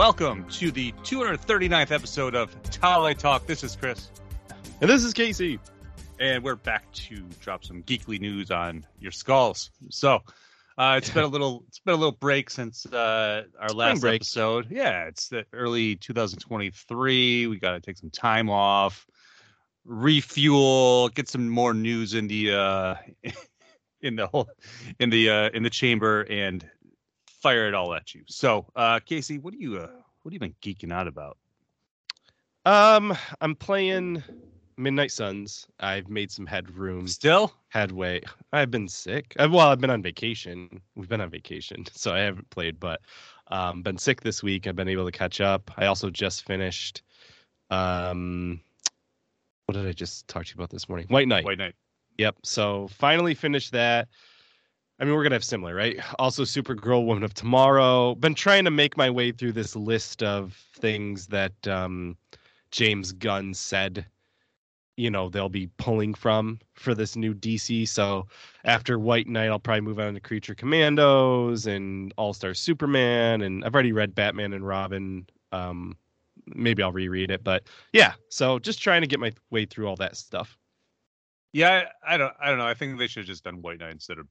Welcome to the 239th episode of Towelite Talk. This is Chris, And this is Casey. and we're back to drop some geekly news on your skulls. So, uh, it's been a little, it's been a little break since uh, our last break. episode. Yeah, it's the early 2023. We got to take some time off, refuel, get some more news in the uh, in the whole in the uh, in the chamber, and fire it all at you. So, uh, Casey, what do you uh, what have you been geeking out about? Um, I'm playing Midnight Suns. I've made some headroom, Still, headway. I've been sick. i well, I've been on vacation. We've been on vacation, so I haven't played, but um, been sick this week. I've been able to catch up. I also just finished. Um, what did I just talk to you about this morning? White Knight. White Knight. Yep. So finally finished that. I mean, we're gonna have similar, right? Also, Supergirl, Woman of Tomorrow. Been trying to make my way through this list of things that um, James Gunn said, you know, they'll be pulling from for this new DC. So after White Knight, I'll probably move on to Creature Commandos and All Star Superman, and I've already read Batman and Robin. Um, maybe I'll reread it, but yeah. So just trying to get my way through all that stuff. Yeah, I, I don't. I don't know. I think they should have just done White Knight instead of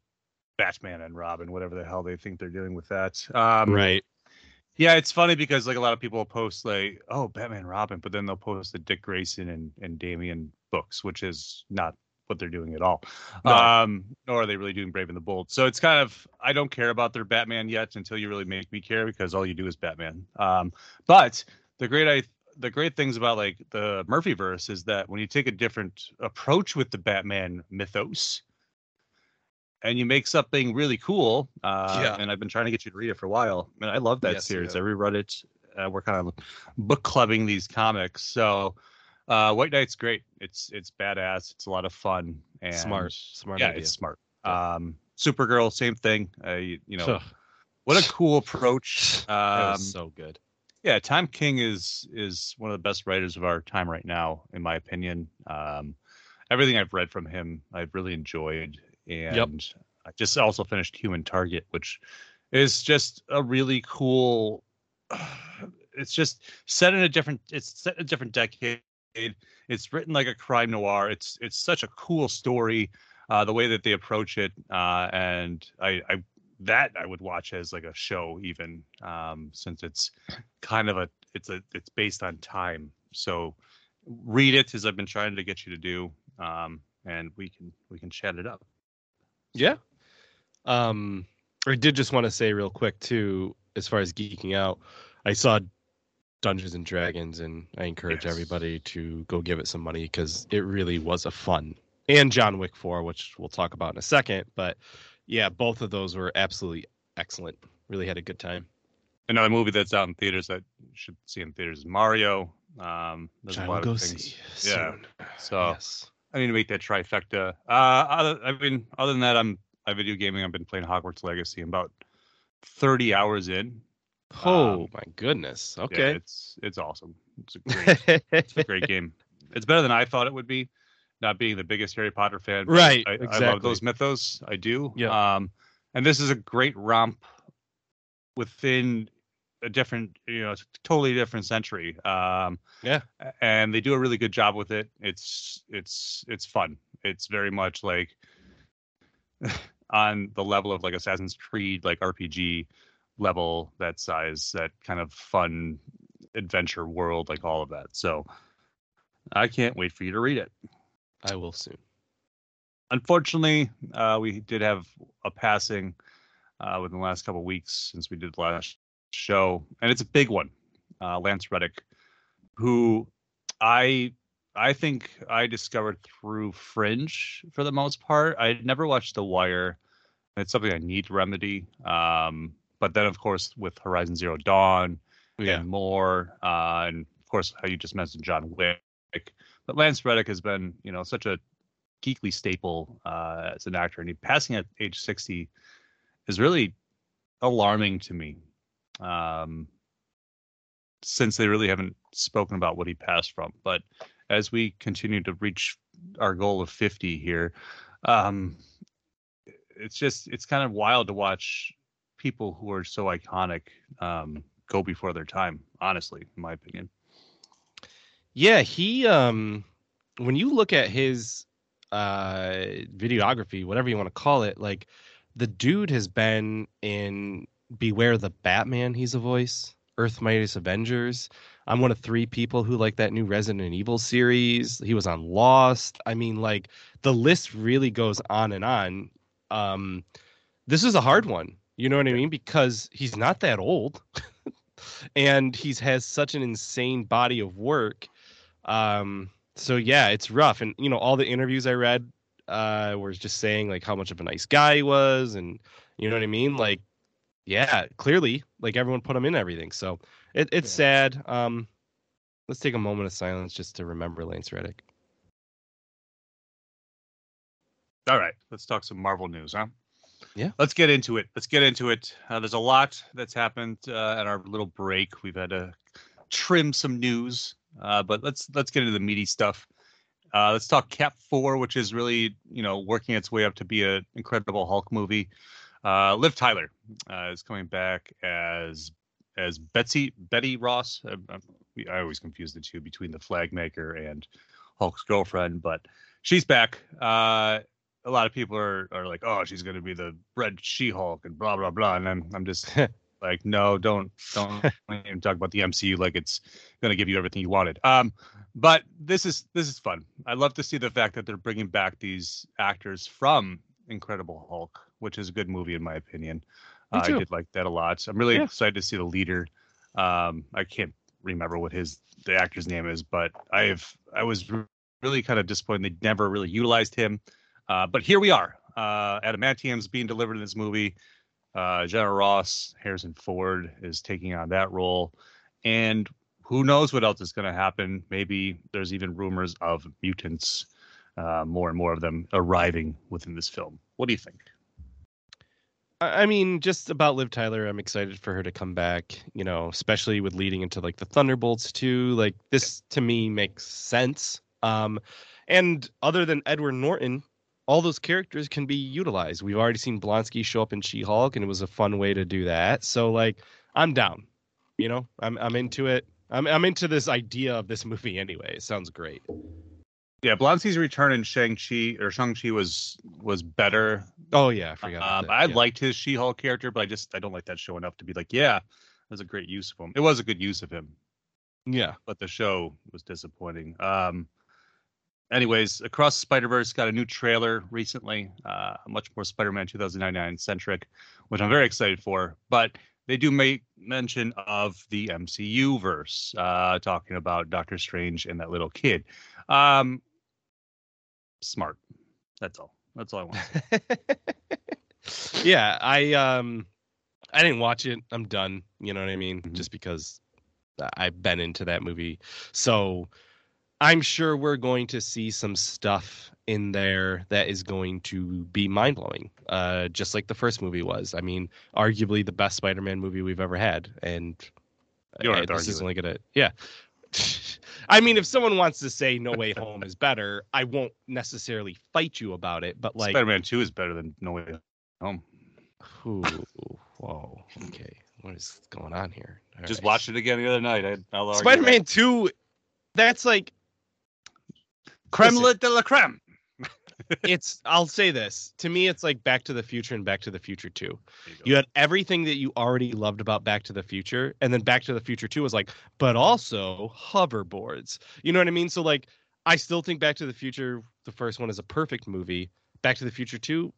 Batman and Robin, whatever the hell they think they're doing with that. Um, right. Yeah, it's funny because like a lot of people post like, "Oh, Batman, Robin," but then they'll post the Dick Grayson and and Damian books, which is not what they're doing at all. No. Um, nor are they really doing Brave and the Bold. So it's kind of I don't care about their Batman yet until you really make me care because all you do is Batman. Um, but the great I the great things about like the Murphyverse is that when you take a different approach with the Batman mythos and you make something really cool, uh, Yeah. and I've been trying to get you to read it for a while. And I love that Yes, series. have. I reread it. Uh, we're kind of book clubbing these comics. So uh, White Knight's great. It's it's badass. It's a lot of fun and Smart. Smart yeah, idea. it's smart. Yeah. Um, Supergirl, same thing. Uh, you, you know, Ugh, what a cool approach. Um, so good. yeah, Tom King is is one of the best writers of our time right now, in my opinion. Um, everything I've read from him, I've really enjoyed, and I just also finished Human Target, which is just a really cool. It's just set in a different. It's set in a different decade. It's written like a crime noir. It's it's such a cool story. Uh, the way that they approach it, uh, and I, I that I would watch as like a show even um, since it's kind of a it's a it's based on time. So read it as I've been trying to get you to do, um, and we can we can chat it up. Yeah. Um, I did just want to say real quick too, as far as geeking out, I saw Dungeons and Dragons, and I encourage Yes. everybody to go give it some money because it really was a fun. And John Wick Four, which we'll talk about in a second, but yeah, both of those were absolutely excellent. Really had a good time. Another movie that's out in theaters that you should see in theaters is Mario. Um, there's Which I a will lot go of things. see Yeah. soon. So yes. I need to make that trifecta. Uh, other, I mean, other than that, I'm I video gaming. I've been playing Hogwarts Legacy. I'm about 30 hours in. Oh Um, my goodness. Yeah, Okay. it's it's awesome. It's a great it's a great game. It's better than I thought it would be. Not being the biggest Harry Potter fan, Right, I, I love those mythos. I do. Yeah. Um, and this is a great romp within a different, you know, totally different century. Um, Yeah. and they do a really good job with it. It's it's it's fun. It's very much like on the level of like Assassin's Creed, like RPG level, that size, that kind of fun adventure world, like all of that. So I can't wait for you to read it. I will soon. Unfortunately, uh, we did have a passing uh, within the last couple weeks since we did the last show, and it's a big one. Uh, Lance Reddick, who I I think I discovered through Fringe for the most part. I had never watched The Wire. It's something I need to remedy. Um, but then, of course, with Horizon Zero Dawn, Yeah. and more. Uh, and of course, how you just mentioned John Wick. But Lance Reddick has been, you know, such a geekly staple uh, as an actor, and he passing at age 60 is really alarming to me. Um, since they really haven't spoken about what he passed from, but as we continue to reach our goal of 50 here, um, it's just it's kind of wild to watch people who are so iconic um, go before their time. Honestly, in my opinion. Yeah, he um when you look at his uh videography, whatever you want to call it, like the dude has been in Beware the Batman, he's a voice, Earth Mightiest Avengers. I'm one of three people who like that new Resident Evil series. He was on Lost. I mean, like the list really goes on and on. Um this is a hard one. You know what I mean? Because he's not that old. and he's has such an insane body of work um, so yeah, it's rough. And you know, all the interviews I read uh were just saying like how much of a nice guy he was and you know what I mean? Like, yeah, clearly, like everyone put him in everything. So it, it's yeah. sad. Um let's take a moment of silence just to remember Lance Reddick. All right, let's talk some Marvel news, huh? Yeah. Let's get into it. Let's get into it. Uh, there's a lot that's happened uh, at our little break. We've had to trim some news. Uh, but let's let's get into the meaty stuff. Uh, let's talk Cap Four, which is really you know working its way up to be an Incredible Hulk movie. Uh, Liv Tyler uh, is coming back as as Betsy Betty Ross. I, uh, uh, I, always confuse the two between the flag maker and Hulk's girlfriend, but she's back. Uh, a lot of people are, are like, oh, she's going to be the Red She Hulk and blah blah blah, and I'm I'm just like, no, don't don't even talk about the MCU like it's going to give you everything you wanted. Um, but this is this is fun. I love to see the fact that they're bringing back these actors from Incredible Hulk, which is a good movie in my opinion. Uh, I did like that a lot. So I'm really yeah. excited to see the leader. Um, I can't remember what his the actor's name is, but I've I was really kind of disappointed they never really utilized him. Uh, but here we are. Uh, Adamantium's being delivered in this movie. Uh, General Ross, Harrison Ford is taking on that role, and who knows what else is going to happen? Maybe there's even rumors of mutants, uh, more and more of them arriving within this film. What do you think? I mean, just about Liv Tyler, I'm excited for her to come back. You know, especially with leading into like the Thunderbolts too. Like this to me makes sense. Um, and other than Edward Norton, all those characters can be utilized. We've already seen Blonsky show up in She-Hulk, and it was a fun way to do that. So like, I'm down. You know, I'm I'm into it. I'm I'm into this idea of this movie anyway. It sounds great. Yeah, Blonsky's return in Shang Chi or Shang Chi was was better. Oh yeah, I forgot. Um, I yeah. liked his She Hulk character, but I just I don't like that show enough to be like, yeah, it was a great use of him. It was a good use of him. Yeah, but the show was disappointing. Um, anyways, Across Spider Verse got a new trailer recently, uh, much more Spider Man 2099 centric, which I'm very excited for. But they do make mention of the MCU verse, uh, talking about Doctor Strange and that little kid. Um, smart. That's all. That's all I want. yeah, I um, I didn't watch it. I'm done. You know what I mean? Mm-hmm. Just because I've been into that movie. So I'm sure we're going to see some stuff in there that is going to be mind blowing, uh, just like the first movie was. I mean, arguably the best Spider-Man movie we've ever had, and uh, this is only gonna, yeah. I mean, if someone wants to say No Way Home is better, I won't necessarily fight you about it. But like, Spider-Man Two is better than No Way Home. Ooh, whoa, okay, what is going on here? All Just right. watched it again the other night. I, Spider-Man Two, that's like creme de la creme. It's I'll say this. To me, it's like Back to the Future and Back to the Future 2. You, you, had everything that you already loved about Back to the Future, and then Back to the Future 2 was like, but also hoverboards. You know what I mean? So like I still think Back to the Future, the first one is a perfect movie. Back to the Future 2,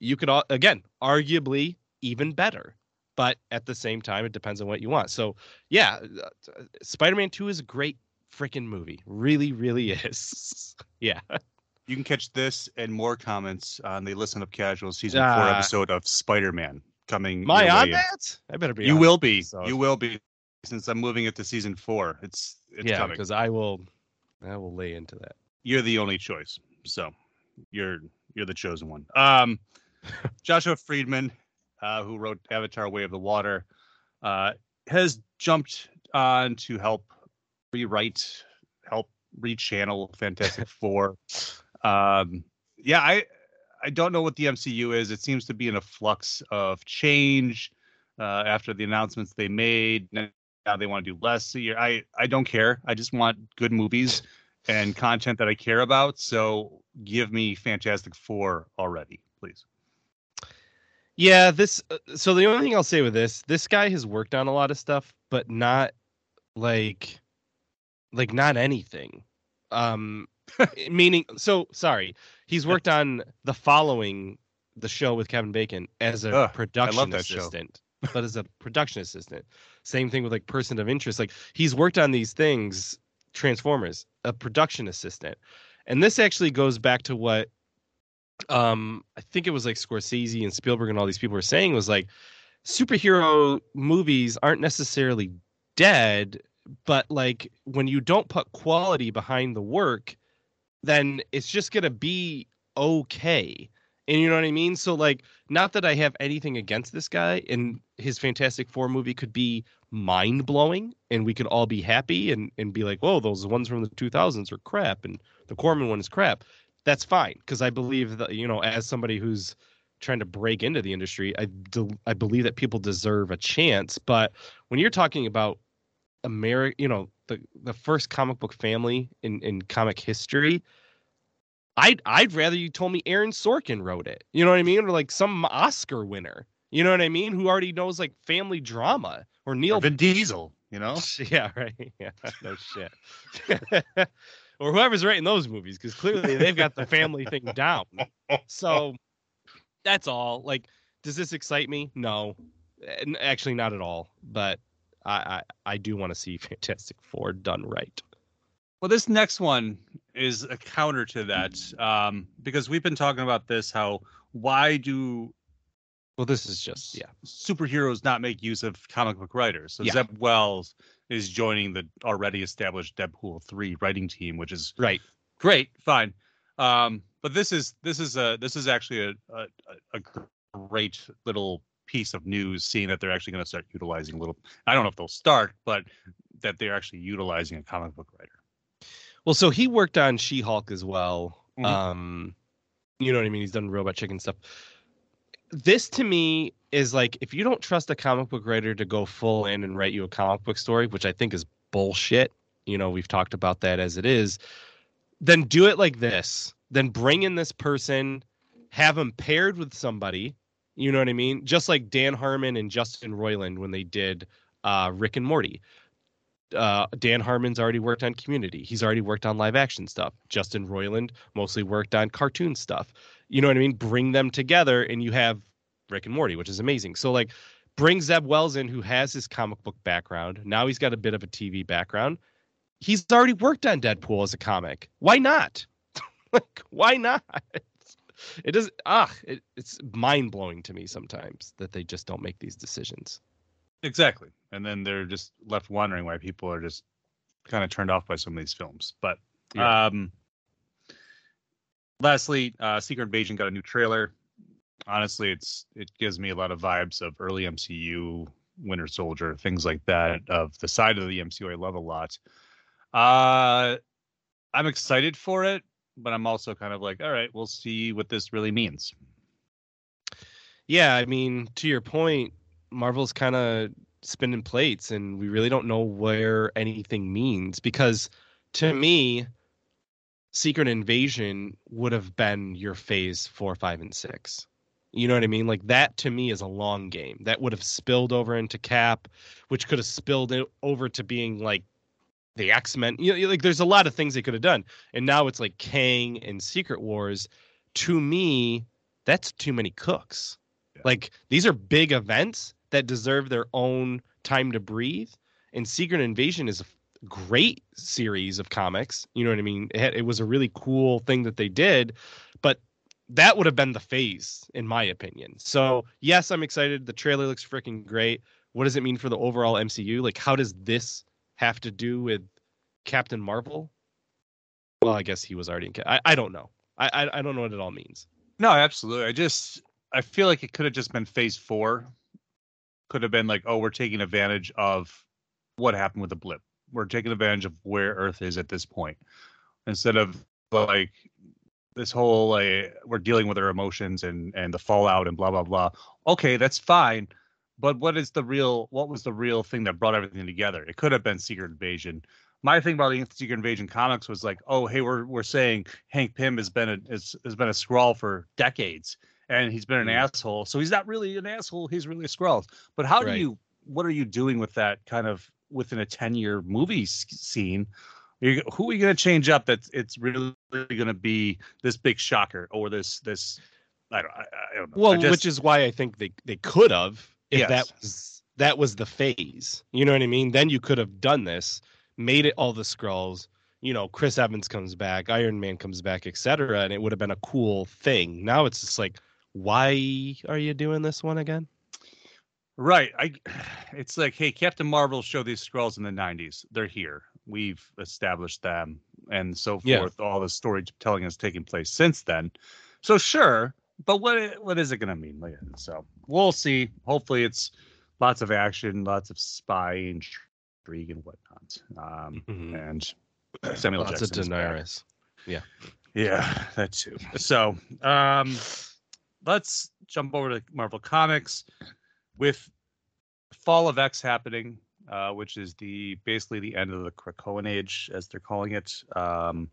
you could all again, arguably even better. But at the same time, it depends on what you want. So yeah, uh, Spider-Man 2 is a great freaking movie. Really, really is. yeah. You can catch this and more comments on the Listen Up Casual season uh, four episode of Spider Man coming. My on that? I better be. You will be. So. You will be since I'm moving it to season four. It's it's yeah, coming. because I will, I will lay into that. You're the only choice, so you're you're the chosen one. Um, Joshua Friedman, uh, who wrote Avatar: Way of the Water, uh, has jumped on to help rewrite, help rechannel Fantastic Four. Um, yeah, I I don't know what the MCU is. It seems to be in a flux of change. uh, after the announcements they made. Now they want to do less. I I don't care. I just want good movies and content that I care about. So give me Fantastic Four already, please. Yeah, this. Uh, so the only thing I'll say with this, this guy has worked on a lot of stuff, but not like, like not anything. Um, meaning, so sorry, he's worked on the following, the show with Kevin Bacon as a Ugh, production assistant, but as a production assistant. Same thing with like person of interest. Like he's worked on these things, Transformers, a production assistant, and this actually goes back to what um I think it was like Scorsese and Spielberg and all these people were saying was like superhero movies aren't necessarily dead, but like when you don't put quality behind the work, then it's just gonna be okay. And you know what I mean? So like not that I have anything against this guy and his Fantastic Four movie could be mind blowing and we could all be happy and, and be like, whoa, those ones from the 2000s are crap and the Corman one is crap that's fine because I believe that you know as somebody who's trying to break into the industry, I de- I believe that people deserve a chance. But when you're talking about America, you know the the first comic book family in in comic history. I'd I'd rather you told me Aaron Sorkin wrote it. You know what I mean? Or like some Oscar winner. You know what I mean? Who already knows like family drama or Neil or Vin Diesel. You know? Yeah, right. Yeah, no shit. or whoever's writing those movies because clearly they've got the family thing down. So that's all. Like, does this excite me? No, eh, actually not at all. But I I, I do want to see Fantastic Four done right. Well, this next one is a counter to that um, because we've been talking about this. How why do well, this is just yeah. Superheroes not make use of comic book writers. So yeah. Zeb Wells is joining the already established Deadpool three writing team, which is right. Great, fine. Um, but this is this is a this is actually a a, a great little piece of news, seeing that they're actually going to start utilizing a little. I don't know if they'll start, but that they're actually utilizing a comic book writer. Well, so he worked on She Hulk as well. Mm-hmm. Um, you know what I mean? He's done Robot Chicken stuff this to me is like if you don't trust a comic book writer to go full in and write you a comic book story, which I think is bullshit. You know, we've talked about that as it is. Then do it like this. Then bring in this person, have them paired with somebody. You know what I mean? Just like Dan Harmon and Justin Roiland when they did uh, Rick and Morty. Uh, Dan Harmon's already worked on Community. He's already worked on live action stuff. Justin Roiland mostly worked on cartoon stuff you know what I mean? Bring them together and you have Rick and Morty, which is amazing. So like bring Zeb Wells in who has his comic book background. Now he's got a bit of a TV background. He's already worked on Deadpool as a comic. Why not? like why not? It does ah it, it's mind blowing to me sometimes that they just don't make these decisions. Exactly. And then they're just left wondering why people are just kind of turned off by some of these films. But yeah. um lastly, uh, Secret Invasion got a new trailer. Honestly, it's it gives me a lot of vibes of early MCU, Winter Soldier, things like that. Of the side of the MCU I love a lot. Uh, I'm excited for it, but I'm also kind of like, all right, we'll see what this really means. Yeah, I mean, to your point, Marvel's kind of spinning plates, and we really don't know where anything means because to me, Secret Invasion would have been your phase four, five, and six. You know what I mean? Like that to me is a long game. That would have spilled over into Cap, which could have spilled over to being like the X Men. You know, like there's a lot of things they could have done, and now it's like Kang and Secret Wars. To me, that's too many cooks. Yeah. Like these are big events that deserve their own time to breathe. And Secret Invasion is a great series of comics. You know what I mean? It, had, it was a really cool thing that they did, but that would have been the phase, in my opinion. So, yes, I'm excited. The trailer looks freaking great. What does it mean for the overall MCU? Like, how does this have to do with Captain Marvel? Well, I guess he was already in. I, I don't know. I, I I don't know what it all means. No, absolutely. I just I feel like it could have just been Phase Four. Could have been like, oh, we're taking advantage of what happened with the blip we're taking advantage of where Earth is at this point, instead of like this whole like we're dealing with our emotions and and the fallout and blah blah blah. Okay, that's fine, but what is the real? What was the real thing that brought everything together? It could have been Secret Invasion. My thing about the Secret Invasion comics was like, oh, hey, we're we're saying Hank Pym has been a has, has been a Skrull for decades, and he's been an mm. asshole. So he's not really an asshole. He's really a Skrull. But how right. do you? What are you doing with that kind of within a ten year movie scene? you, who are you going to change up that it's really going to be this big shocker or this this I don't, I, I don't know. Well, just, which is why I think they they could have if yes. that was that was the phase. You know what I mean? Then you could have done this, made it all the Skrulls, You know, Chris Evans comes back, Iron Man comes back, etc., and it would have been a cool thing. Now it's just like, why are you doing this one again? Right. I. It's like, hey, Captain Marvel showed these Skrulls in the '90s. They're here we've established them and so forth. Yeah. All the storytelling has taken place since then. So sure, but what what is it going to mean? So we'll see. Hopefully, it's lots of action, lots of spy intrigue and whatnot. Um, mm-hmm. And Samuel lots Jackson's of Daenerys. Yeah, yeah, that too. So um, let's jump over to Marvel Comics with Fall of X happening uh, which is the basically the end of the Krakoan age, as they're calling it. Um,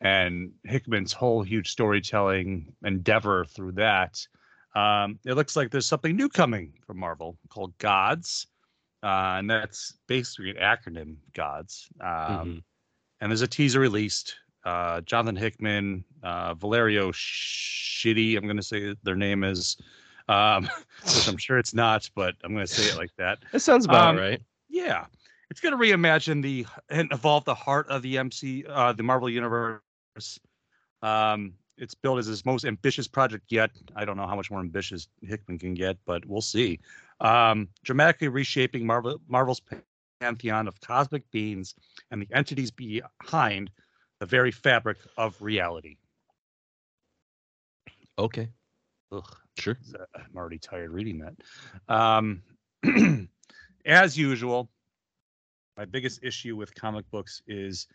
and Hickman's whole huge storytelling endeavor through that. Um, it looks like there's something new coming from Marvel called Gods, uh, and that's basically an acronym Gods. Um, mm-hmm. And there's a teaser released. Uh, Jonathan Hickman, uh, Valerio Shitty, I'm going to say their name is, um, which I'm sure it's not, but I'm going to say it like that. It sounds about um, right. Yeah, it's going to reimagine the and evolve the heart of the MC, uh, the Marvel universe. Um, it's billed as his most ambitious project yet. I don't know how much more ambitious Hickman can get, but we'll see. Um, dramatically reshaping Marvel Marvel's pantheon of cosmic beings and the entities behind the very fabric of reality. Okay. Ugh. Sure. I'm already tired reading that. Um, as usual, my biggest issue with comic books is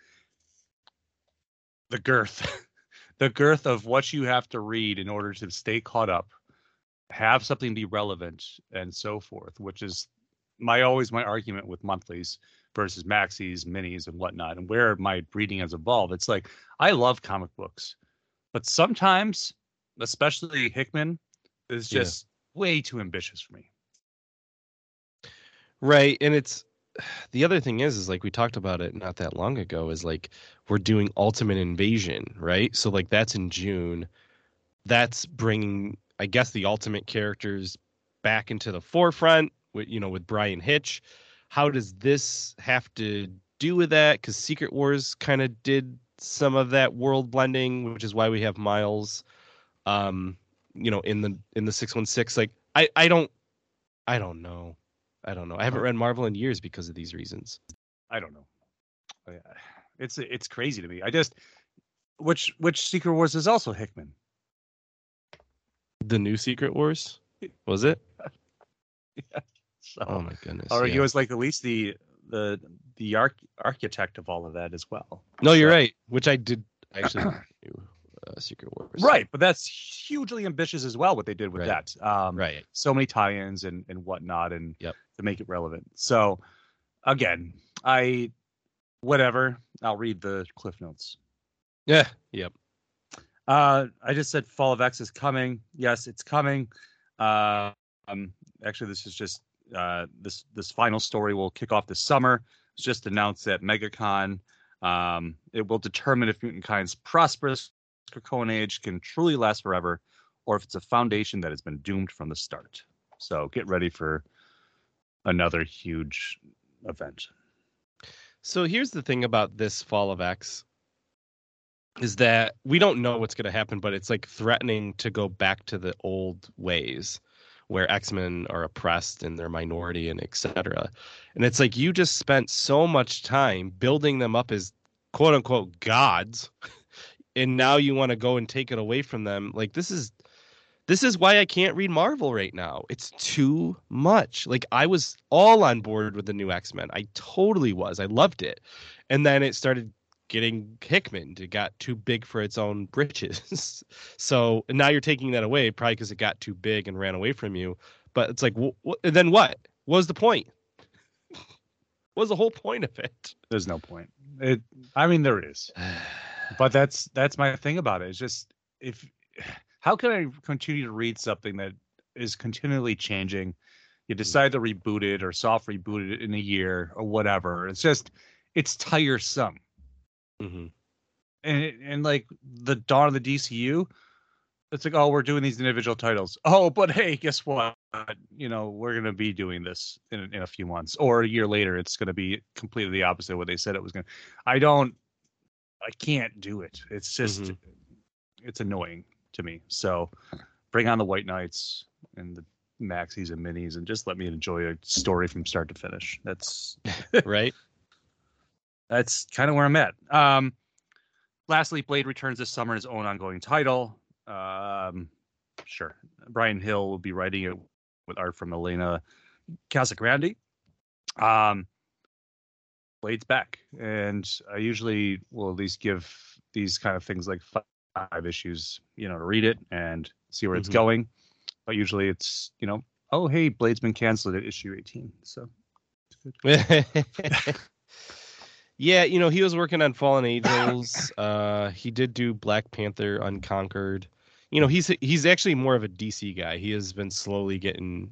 the girth. the girth of what you have to read in order to stay caught up, have something be relevant, and so forth, which is my always my argument with monthlies versus maxis, minis, and whatnot, and where my reading has evolved. It's like I love comic books, but sometimes, especially Hickman, is just yeah. way too ambitious for me. Right, and it's the other thing is is like we talked about it not that long ago is like we're doing ultimate invasion right? So like that's in june. That's bringing i guess the ultimate characters back into the forefront with you know with bryan hitch. How does this have to do with that? Because secret wars kind of did some of that world blending which is why we have miles um you know in the in the 616 like i i don't i don't know i don't know. I haven't read marvel in years because of these reasons. I don't know. Uh, it's it's crazy to me. I just which which secret wars is also hickman? The new secret wars? Was it? Yeah so, oh my goodness or yeah. he was like at least the the the arch- architect of all of that as well. No you're right which i did actually uh, Secret Wars. Right, but that's hugely ambitious as well. What they did with right. that, um, right? So many tie-ins and and whatnot, and yep. to make it relevant. So again, I whatever. I'll read the cliff notes. Yeah. Yep. Uh, I just said Fall of X is coming. Yes, it's coming. Uh, um, actually, this is just uh, this this final story will kick off this summer. It's just announced at MegaCon. Um, it will determine if mutant kind's prosperous Krakoan age can truly last forever, or if it's a foundation that has been doomed from the start. So get ready for another huge event. So here's the thing about this Fall of X is that we don't know what's going to happen, but it's like threatening to go back to the old ways where X-Men are oppressed and they're minority and etc. And it's like you just spent so much time building them up as quote unquote gods and now you want to go and take it away from them like this is this is why I can't read Marvel right now. It's too much. Like I was all on board with the new X-Men. I totally was. I loved it. And then it started getting Hickman. It got too big for its own britches. so now you're taking that away, probably because it got too big and ran away from you. But it's like, wh- wh- then what? What was the point? What was the whole point of it? There's no point. It. I mean, there is, but that's that's my thing about it. It's just if how can I continue to read something that is continually changing? You decide to reboot it or soft reboot it in a year or whatever. It's just it's tiresome. Mm-hmm. And and like the dawn of the DCU, it's like, oh, we're doing these individual titles. Oh, but hey, guess what? You know, we're gonna be doing this in in a few months, or a year later, it's gonna be completely the opposite of what they said it was gonna. I don't, I can't do it. It's just, Mhm. it's annoying to me. So, bring on the White Knights and the maxis and minis, and just let me enjoy a story from start to finish. That's Right? that's kind of where I'm at. Um, lastly, Blade returns this summer in his own ongoing title. Um, sure, Bryan Hill will be writing it with art from Elena Casagrande. Um, Blade's back, and I usually will at least give these kind of things like five issues, you know, to read it and see where it's Mhm. going. But usually, it's you know, oh hey, Blade's been canceled at issue 18, so yeah, you know, he was working on Fallen Angels. Uh, he did do Black Panther Unconquered. You know, he's he's actually more of a DC guy. He has been slowly getting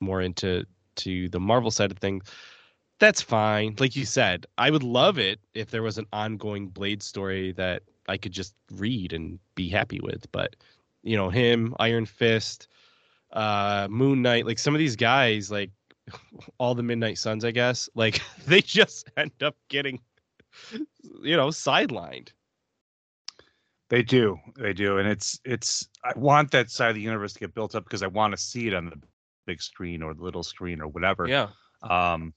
more into to the Marvel side of things. That's fine. Like you said, I would love it if there was an ongoing Blade story that I could just read and be happy with. But you know, him, Iron Fist, uh, Moon Knight, like some of these guys, like all the Midnight Suns, I guess, like they just end up getting, you know, sidelined. They do, they do, and it's it's. I want that side of the universe to get built up because I want to see it on the big screen or the little screen or whatever. Yeah. Um,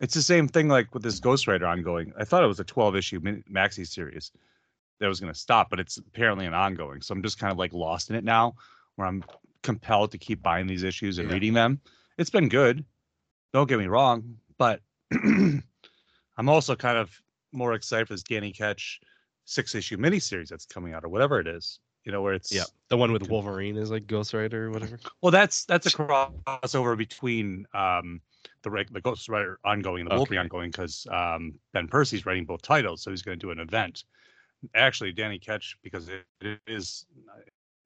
it's the same thing like with this Ghost Rider ongoing. I thought it was a 12 issue maxi series that was going to stop, but it's apparently an ongoing. So I'm just kind of like lost in it now, where I'm compelled to keep buying these issues and Yeah. reading them. It's been good. Don't get me wrong, but I'm also kind of more excited for this Danny Ketch six issue miniseries that's coming out or whatever it is. You know, where it's Yeah. The one with Wolverine is like Ghost Rider or whatever. well, that's that's a crossover between um, the reg- the Ghost Rider ongoing and the Okay. ongoing because um, Ben Percy's writing both titles, so he's going to do an event. Actually, Danny Ketch because it, it is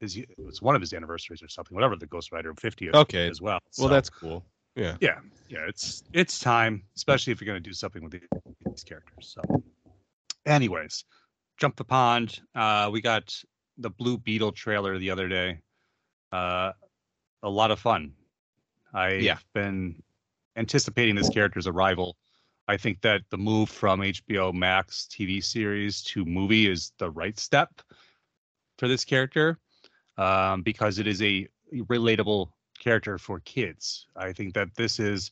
his it's one of his anniversaries or something, whatever the Ghost Rider 50th Okay. as well. Well, that's cool. Yeah. yeah, yeah, it's it's time, especially if you're going to do something with these characters. So, anyways, jump the pond. Uh, we got the Blue Beetle trailer the other day. Uh, a lot of fun. I've Yeah. been anticipating this character's arrival. I think that the move from HBO Max TV series to movie is the right step for this character um, because it is a relatable character for kids. I think that this is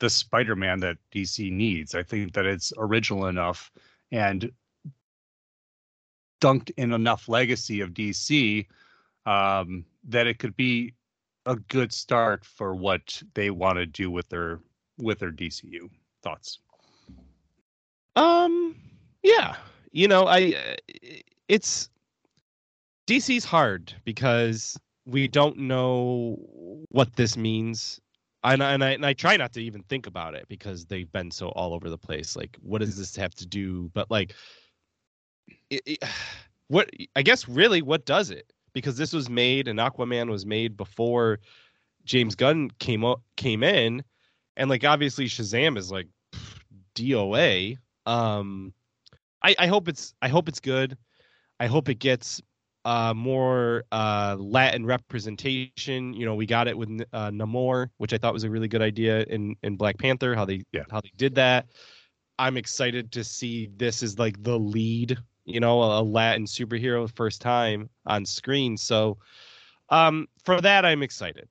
the Spider-Man that DC needs. I think that it's original enough and dunked in enough legacy of DC um, that it could be a good start for what they want to do with their with their DCU. Thoughts? Um. Yeah. You know, I. uh, It's DC's hard because we don't know what this means. And I, and I and I try not to even think about it because they've been so all over the place. Like, what does this have to do? But like, it, it, what I guess really, what does it? Because this was made and Aquaman was made before James Gunn came up came in, and like obviously Shazam is like DOA. Um, I, I hope it's I hope it's good. I hope it gets uh, more uh, Latin representation. You know, we got it with uh, Namor, which I thought was a really good idea in in Black Panther. How they Yeah. how they did that. I'm excited to see this is like the lead. You know, a, a Latin superhero first time on screen. So, um, for that I'm excited.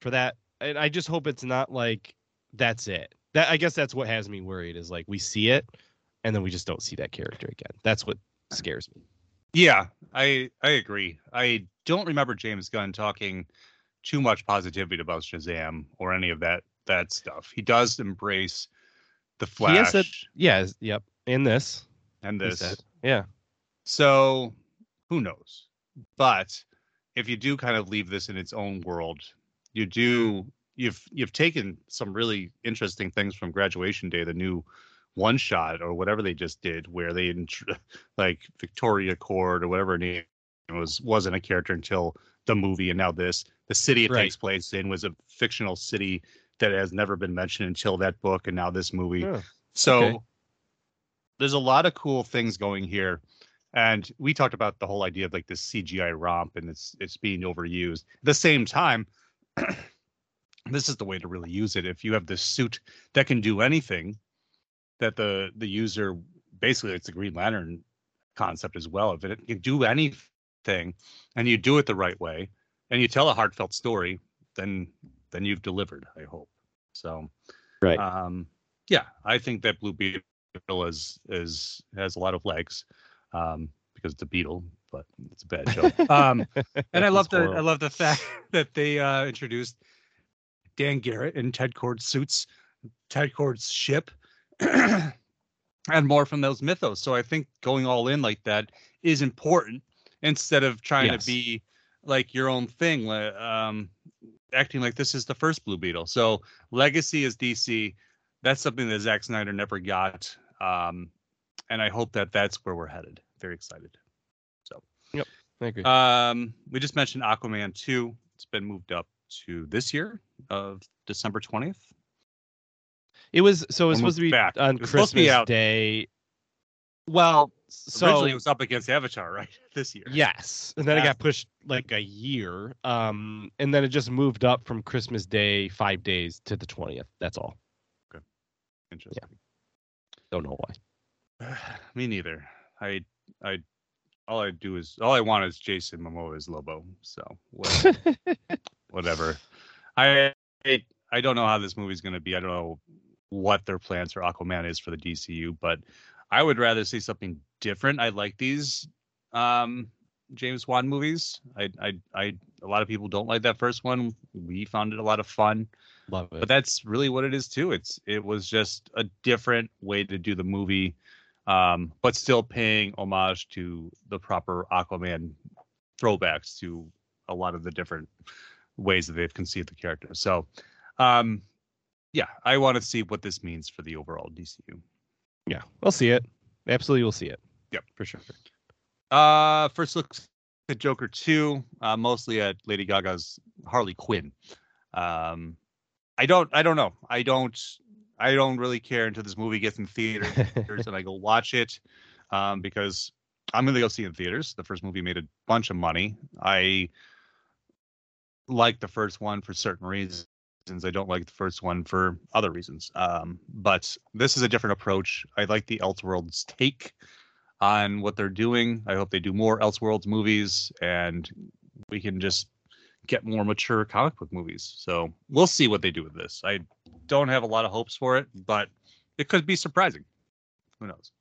For that, and I just hope it's not like that's it. That I guess that's what has me worried is like we see it and then we just don't see that character again. That's what scares me. Yeah, I I agree. I don't remember James Gunn talking too much positivity about Shazam or any of that that stuff. He does embrace the He has Flash said- Yeah, yep. In this, and this. Yeah, So who knows? But if you do kind of leave this in its own world, you do you've you've taken some really interesting things from Graduation Day, the new one shot or whatever they just did, where they like Victoria Kord or whatever name was wasn't a character until the movie, and now this. The city it right. takes place in was a fictional city that has never been mentioned until that book, and now this movie. Oh, so okay. There's a lot of cool things going here. And we talked about the whole idea of like this CGI romp and it's it's being overused. At the same time, this is the way to really use it. If you have this suit that can do anything, that the the user basically it's the Green Lantern concept as well. If it can do anything and you do it the right way and you tell a heartfelt story, then then you've delivered, I hope. So right. Um yeah, I think that Blue Beetle is is has a lot of legs um, because it's a beetle, but it's a bad joke. Um, and I love the I love the fact that they uh, introduced Dan Garrett in Ted Kord's suits, Ted Kord's ship, and more from those mythos. So I think going all in like that is important instead of trying yes. to be like your own thing, um, acting like this is the first Blue Beetle. So legacy is DC. That's something that Zack Snyder never got. Um, and I hope that that's where we're headed. Very excited. So, yep, I agree. Um, we just mentioned Aquaman two. It's been moved up to this year of December twentieth. It was so it was supposed to be back. on Christmas be Day. Well, so originally it was up against Avatar, right? This year. Yes, and then it got pushed like a year, um, and then it just moved up from Christmas Day five days to the twentieth. That's all. Okay, interesting. Yeah. Don't know why. Me neither. I I all I do is all I want is Jason Momoa as Lobo. So whatever. whatever. I I don't know how this movie's going to be. I don't know what their plans for Aquaman is for the DCU, but I would rather see something different. I like these um, James Wan movies. I, I, I, a lot of people don't like that first one. We found it a lot of fun. Love it. But that's really what it is too. It's, it was just a different way to do the movie um, but still paying homage to the proper Aquaman throwbacks to a lot of the different ways that they've conceived the character. So, um, yeah, I want to see what this means for the overall DCU. Yeah, we'll see it. Absolutely, we'll see it. Yep, for sure. Uh, first look at Joker two, uh, mostly at Lady Gaga's Harley Quinn. Um, I don't, I don't know. I don't I don't really care until this movie gets in theaters and I go watch it um, because I'm going to go see it in theaters. The first movie made a bunch of money. I like the first one for certain reasons. I don't like the first one for other reasons. Um, but this is a different approach. I like the Elseworlds take on what they're doing. I hope they do more Elseworlds movies and we can just get more mature comic book movies. So we'll see what they do with this. I don't have a lot of hopes for it, but it could be surprising. Who knows?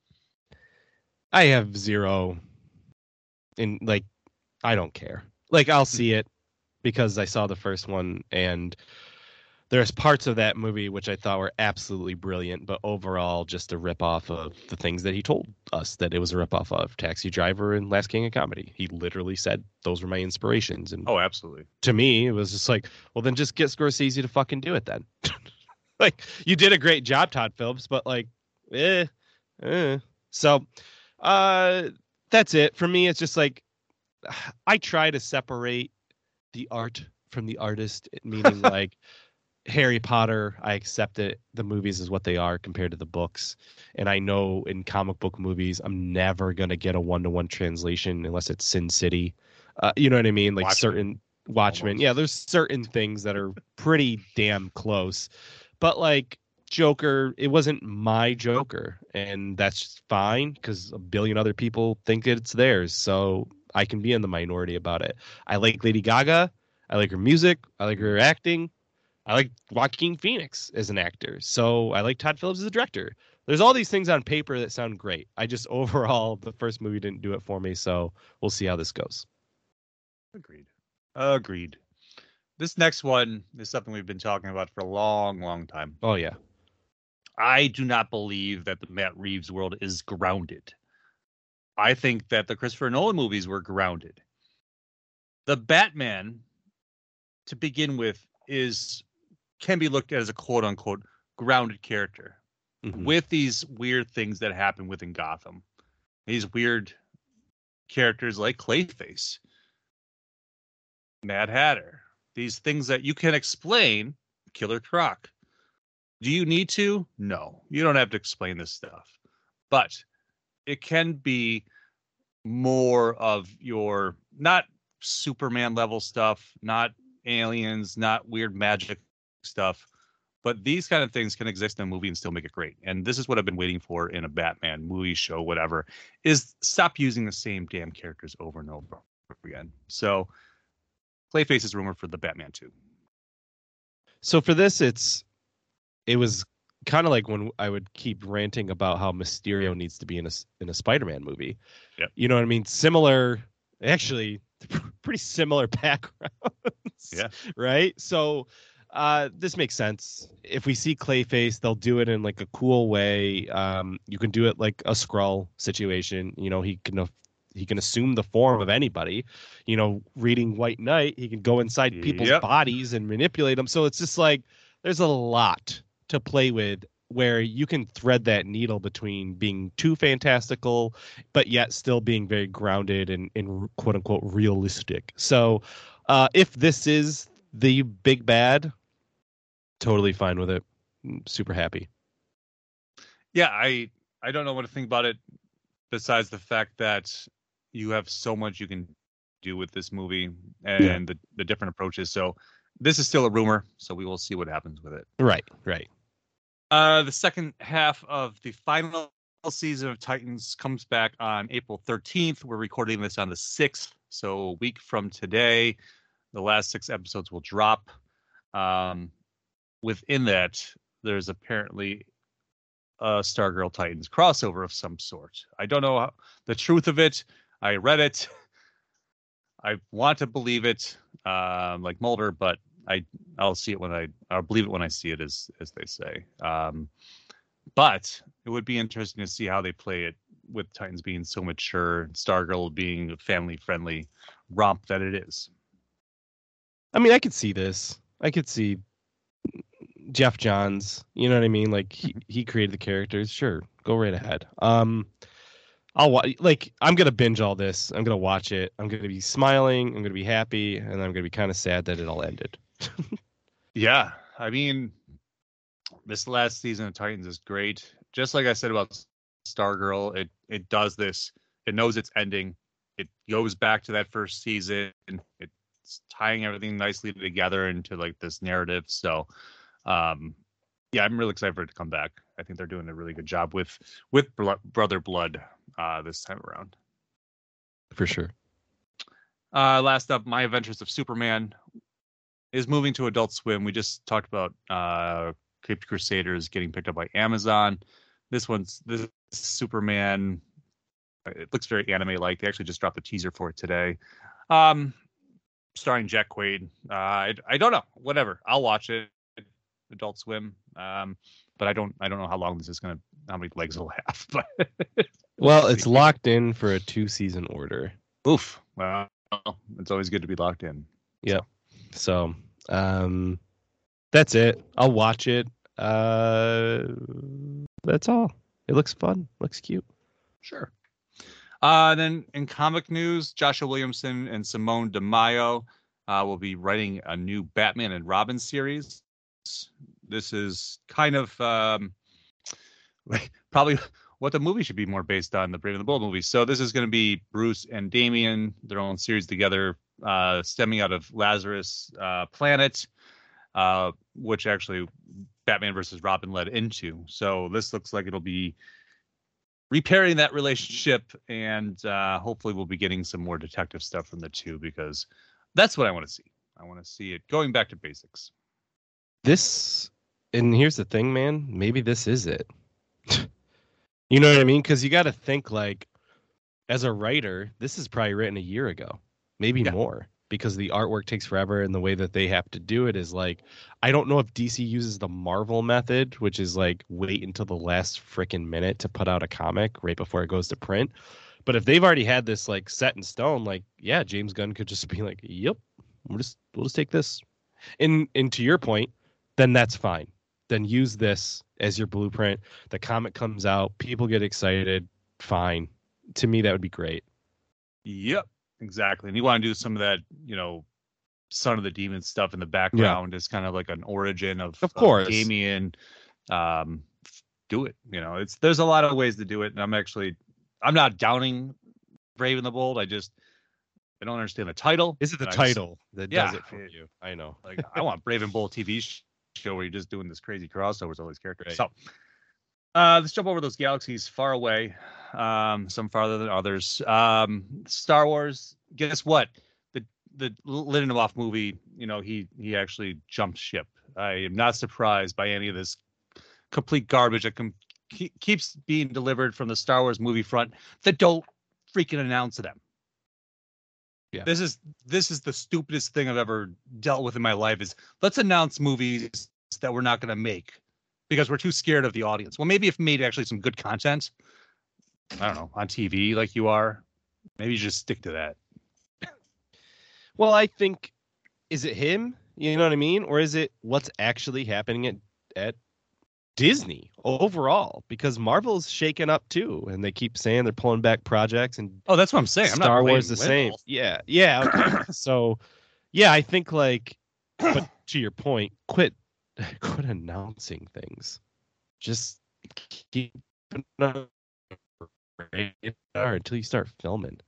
I have zero in like I don't care. Like I'll hmm. see it because I saw the first one and there's parts of that movie which I thought were absolutely brilliant, but overall just a ripoff of the things that he told us that it was a ripoff of Taxi Driver and Last King of Comedy. He literally said those were my inspirations. And oh, absolutely. To me, it was just like, well, then just get Scorsese to fucking do it then. like you did a great job, Todd Phillips, but like, eh, eh. So, uh, that's it for me. It's just like I try to separate the art from the artist, meaning like Harry Potter, I accept it. The movies is what they are compared to the books. And I know in comic book movies, I'm never going to get a one to one translation unless it's Sin City. Uh, you know what I mean? Like Watchmen. certain Watchmen. Almost. Yeah, there's certain things that are pretty damn close. But like Joker, it wasn't my Joker. And that's fine because a billion other people think it's theirs. So I can be in the minority about it. I like Lady Gaga. I like her music. I like her acting. I like Joaquin Phoenix as an actor. So I like Todd Phillips as a director. There's all these things on paper that sound great. I just overall the first movie didn't do it for me, so we'll see how this goes. Agreed. Agreed. This next one is something we've been talking about for a long, long time. Oh yeah. I do not believe that the Matt Reeves world is grounded. I think that the Christopher Nolan movies were grounded. The Batman, to begin with, is can be looked at as a quote unquote grounded character mm-hmm. with these weird things that happen within Gotham. These weird characters like Clayface, Mad Hatter, these things that you can explain, Killer Croc. Do you need to? No, you don't have to explain this stuff. But it can be more of your not Superman level stuff, not aliens, not weird magic stuff, but these kind of things can exist in a movie and still make it great. And this is what I've been waiting for in a Batman movie, show, whatever, is stop using the same damn characters over and over again. So Clayface is rumored for the Batman 2. So for this, it's it was kind of like when I would keep ranting about how Mysterio needs to be in a in a Spider-Man movie. Yeah. You know what I mean? Similar, actually, pretty similar backgrounds. Yeah. Right. So uh, this makes sense. If we see Clayface, they'll do it in like a cool way. Um, you can do it like a Skrull situation. You know, he can he can assume the form of anybody. You know, reading White Knight, he can go inside people's yep. bodies and manipulate them. So it's just like there's a lot to play with where you can thread that needle between being too fantastical but yet still being very grounded and, and quote unquote realistic so uh, if this is the big bad totally fine with it. Super happy. Yeah, I I don't know what to think about it besides the fact that you have so much you can do with this movie and yeah. the, the different approaches. So this is still a rumor, so we will see what happens with it. Right, right. Uh, the second half of the final season of Titans comes back on April 13th. We're recording this on the 6th, so a week from today. The last six episodes will drop. Um, within that, there's apparently a Stargirl Titans crossover of some sort. I don't know how, the truth of it. I read it. I want to believe it, um, like Mulder, but I I'll see it when I I'll believe it when I see it, as as they say. Um, but it would be interesting to see how they play it with Titans being so mature, Stargirl being a family friendly romp that it is. I mean, I could see this. I could see Geoff Johns. You know what I mean? Like he, he created the characters. Sure, go right ahead. Um, I'll watch. Like I'm gonna binge all this. I'm gonna watch it. I'm gonna be smiling. I'm gonna be happy, and I'm gonna be kind of sad that it all ended. yeah, I mean, this last season of Titans is great. Just like I said about Stargirl, it it does this. It knows it's ending. It goes back to that first season. It's tying everything nicely together into like this narrative. So um, yeah, I'm really excited for it to come back. I think they're doing a really good job with with Brother Blood uh, this time around. For sure. Uh, last up, My Adventures of Superman is moving to Adult Swim. We just talked about uh, Caped Crusaders getting picked up by Amazon. This one's this Superman. It looks very anime like. They actually just dropped a teaser for it today. Um, starring Jack Quaid. Uh, I, I don't know. Whatever. I'll watch it. Adult Swim. Um, but I don't I don't know how long this is gonna how many legs it'll have. But well, it's locked in for a two season order. Oof. Well, it's always good to be locked in. Yep. So, um, that's it. I'll watch it. Uh, that's all. It looks fun. Looks cute. Sure. Uh, then in comic news, Joshua Williamson and Simone Di Meo uh, will be writing a new Batman and Robin series. This is kind of um, probably what the movie should be more based on the Brave and the Bold movie. So this is going to be Bruce and Damian, their own series together, uh, stemming out of Lazarus uh, Planet, uh, which actually Batman versus Robin led into. So this looks like it'll be repairing that relationship, and uh, hopefully we'll be getting some more detective stuff from the two because that's what I want to see. I want to see it going back to basics this and here's the thing man maybe this is it you know what i mean because you got to think like as a writer this is probably written a year ago maybe yeah. more because the artwork takes forever and the way that they have to do it is like i don't know if dc uses the marvel method which is like wait until the last freaking minute to put out a comic right before it goes to print but if they've already had this like set in stone like yeah james gunn could just be like yep we'll just we'll just take this in and to your point, then that's fine. Then use this as your blueprint. The comic comes out, people get excited. Fine. To me, that would be great. Yep, exactly. And you want to do some of that, you know, Son of the Demon stuff in the background as kind of like an origin of, Of course. Damian. Um, do it. You know, it's there's a lot of ways to do it, and I'm actually I'm not downing Brave and the Bold. I just I don't understand the title. Is it the I just- title that Yeah. does it for you? I know. like I want Brave and Bold TV show where you're just doing this crazy crossovers with all these characters. Right. So uh let's jump over those galaxies far away, um, some farther than others. Um Star Wars, guess what? The the Lindelof movie, you know, he he actually jumped ship. I am not surprised by any of this complete garbage that com- keeps being delivered from the Star Wars movie front that don't freaking announce them. Yeah. This is this is the stupidest thing I've ever dealt with in my life is let's announce movies that we're not going to make because we're too scared of the audience. Well, maybe if made actually some good content, I don't know, on TV like you are, maybe you just stick to that. Well, I think is it him? You know what I mean? Or is it what's actually happening at at Disney overall? Because Marvel's shaken up too, and they keep saying they're pulling back projects and Oh, that's what I'm saying. I'm not Star Wars the same. Lindelof. Yeah, yeah. okay. so, yeah, I think like, but to your point, quit, quit announcing things. Just keep it until you start filming.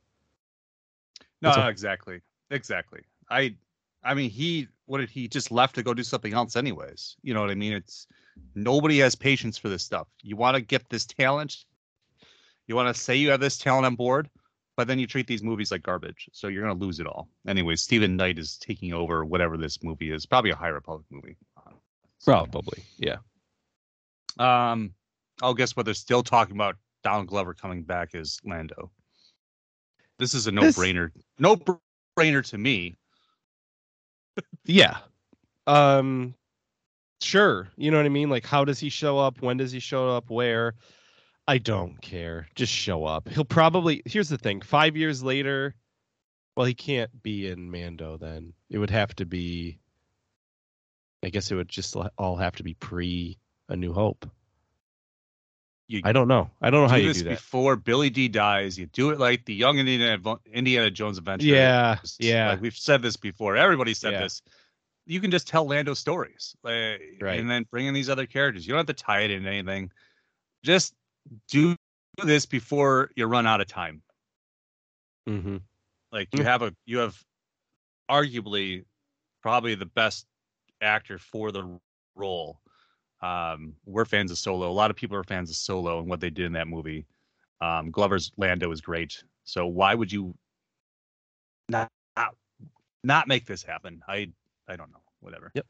No, a- exactly, exactly. I, I mean, he what did he just left to go do something else anyways? You know what I mean? It's nobody has patience for this stuff. You want to get this talent, you want to say you have this talent on board, but then you treat these movies like garbage, so you're gonna lose it all. Anyway, Stephen Knight is taking over whatever this movie is. Probably a High Republic movie. Probably, yeah. Um, I'll guess what they're still talking about. Donald Glover coming back as Lando. This is a no-brainer. No-brainer to me. Yeah. Um sure. You know what I mean? Like how does he show up? When does he show up? Where? I don't care. Just show up. He'll probably Here's the thing. 5 years later, well he can't be in Mando then. It would have to be I guess it would just all have to be pre A New Hope. You I don't know. I don't know how you do that. before Billy Dee dies. You do it like the young Indiana, Indiana Jones adventure. Yeah. Just Yeah. Like we've said this before. Everybody said Yeah. this. You can just tell Lando stories, like, Right. and then bring in these other characters. You don't have to tie it into anything. Just do this before you run out of time. Mhm. Like you have a you have arguably probably the best actor for the role. Um, we're fans of Solo. A lot of people are fans of Solo and what they did in that movie. Um, Glover's Lando is great. So why would you not not, not make this happen? I I don't know. Whatever. Yep.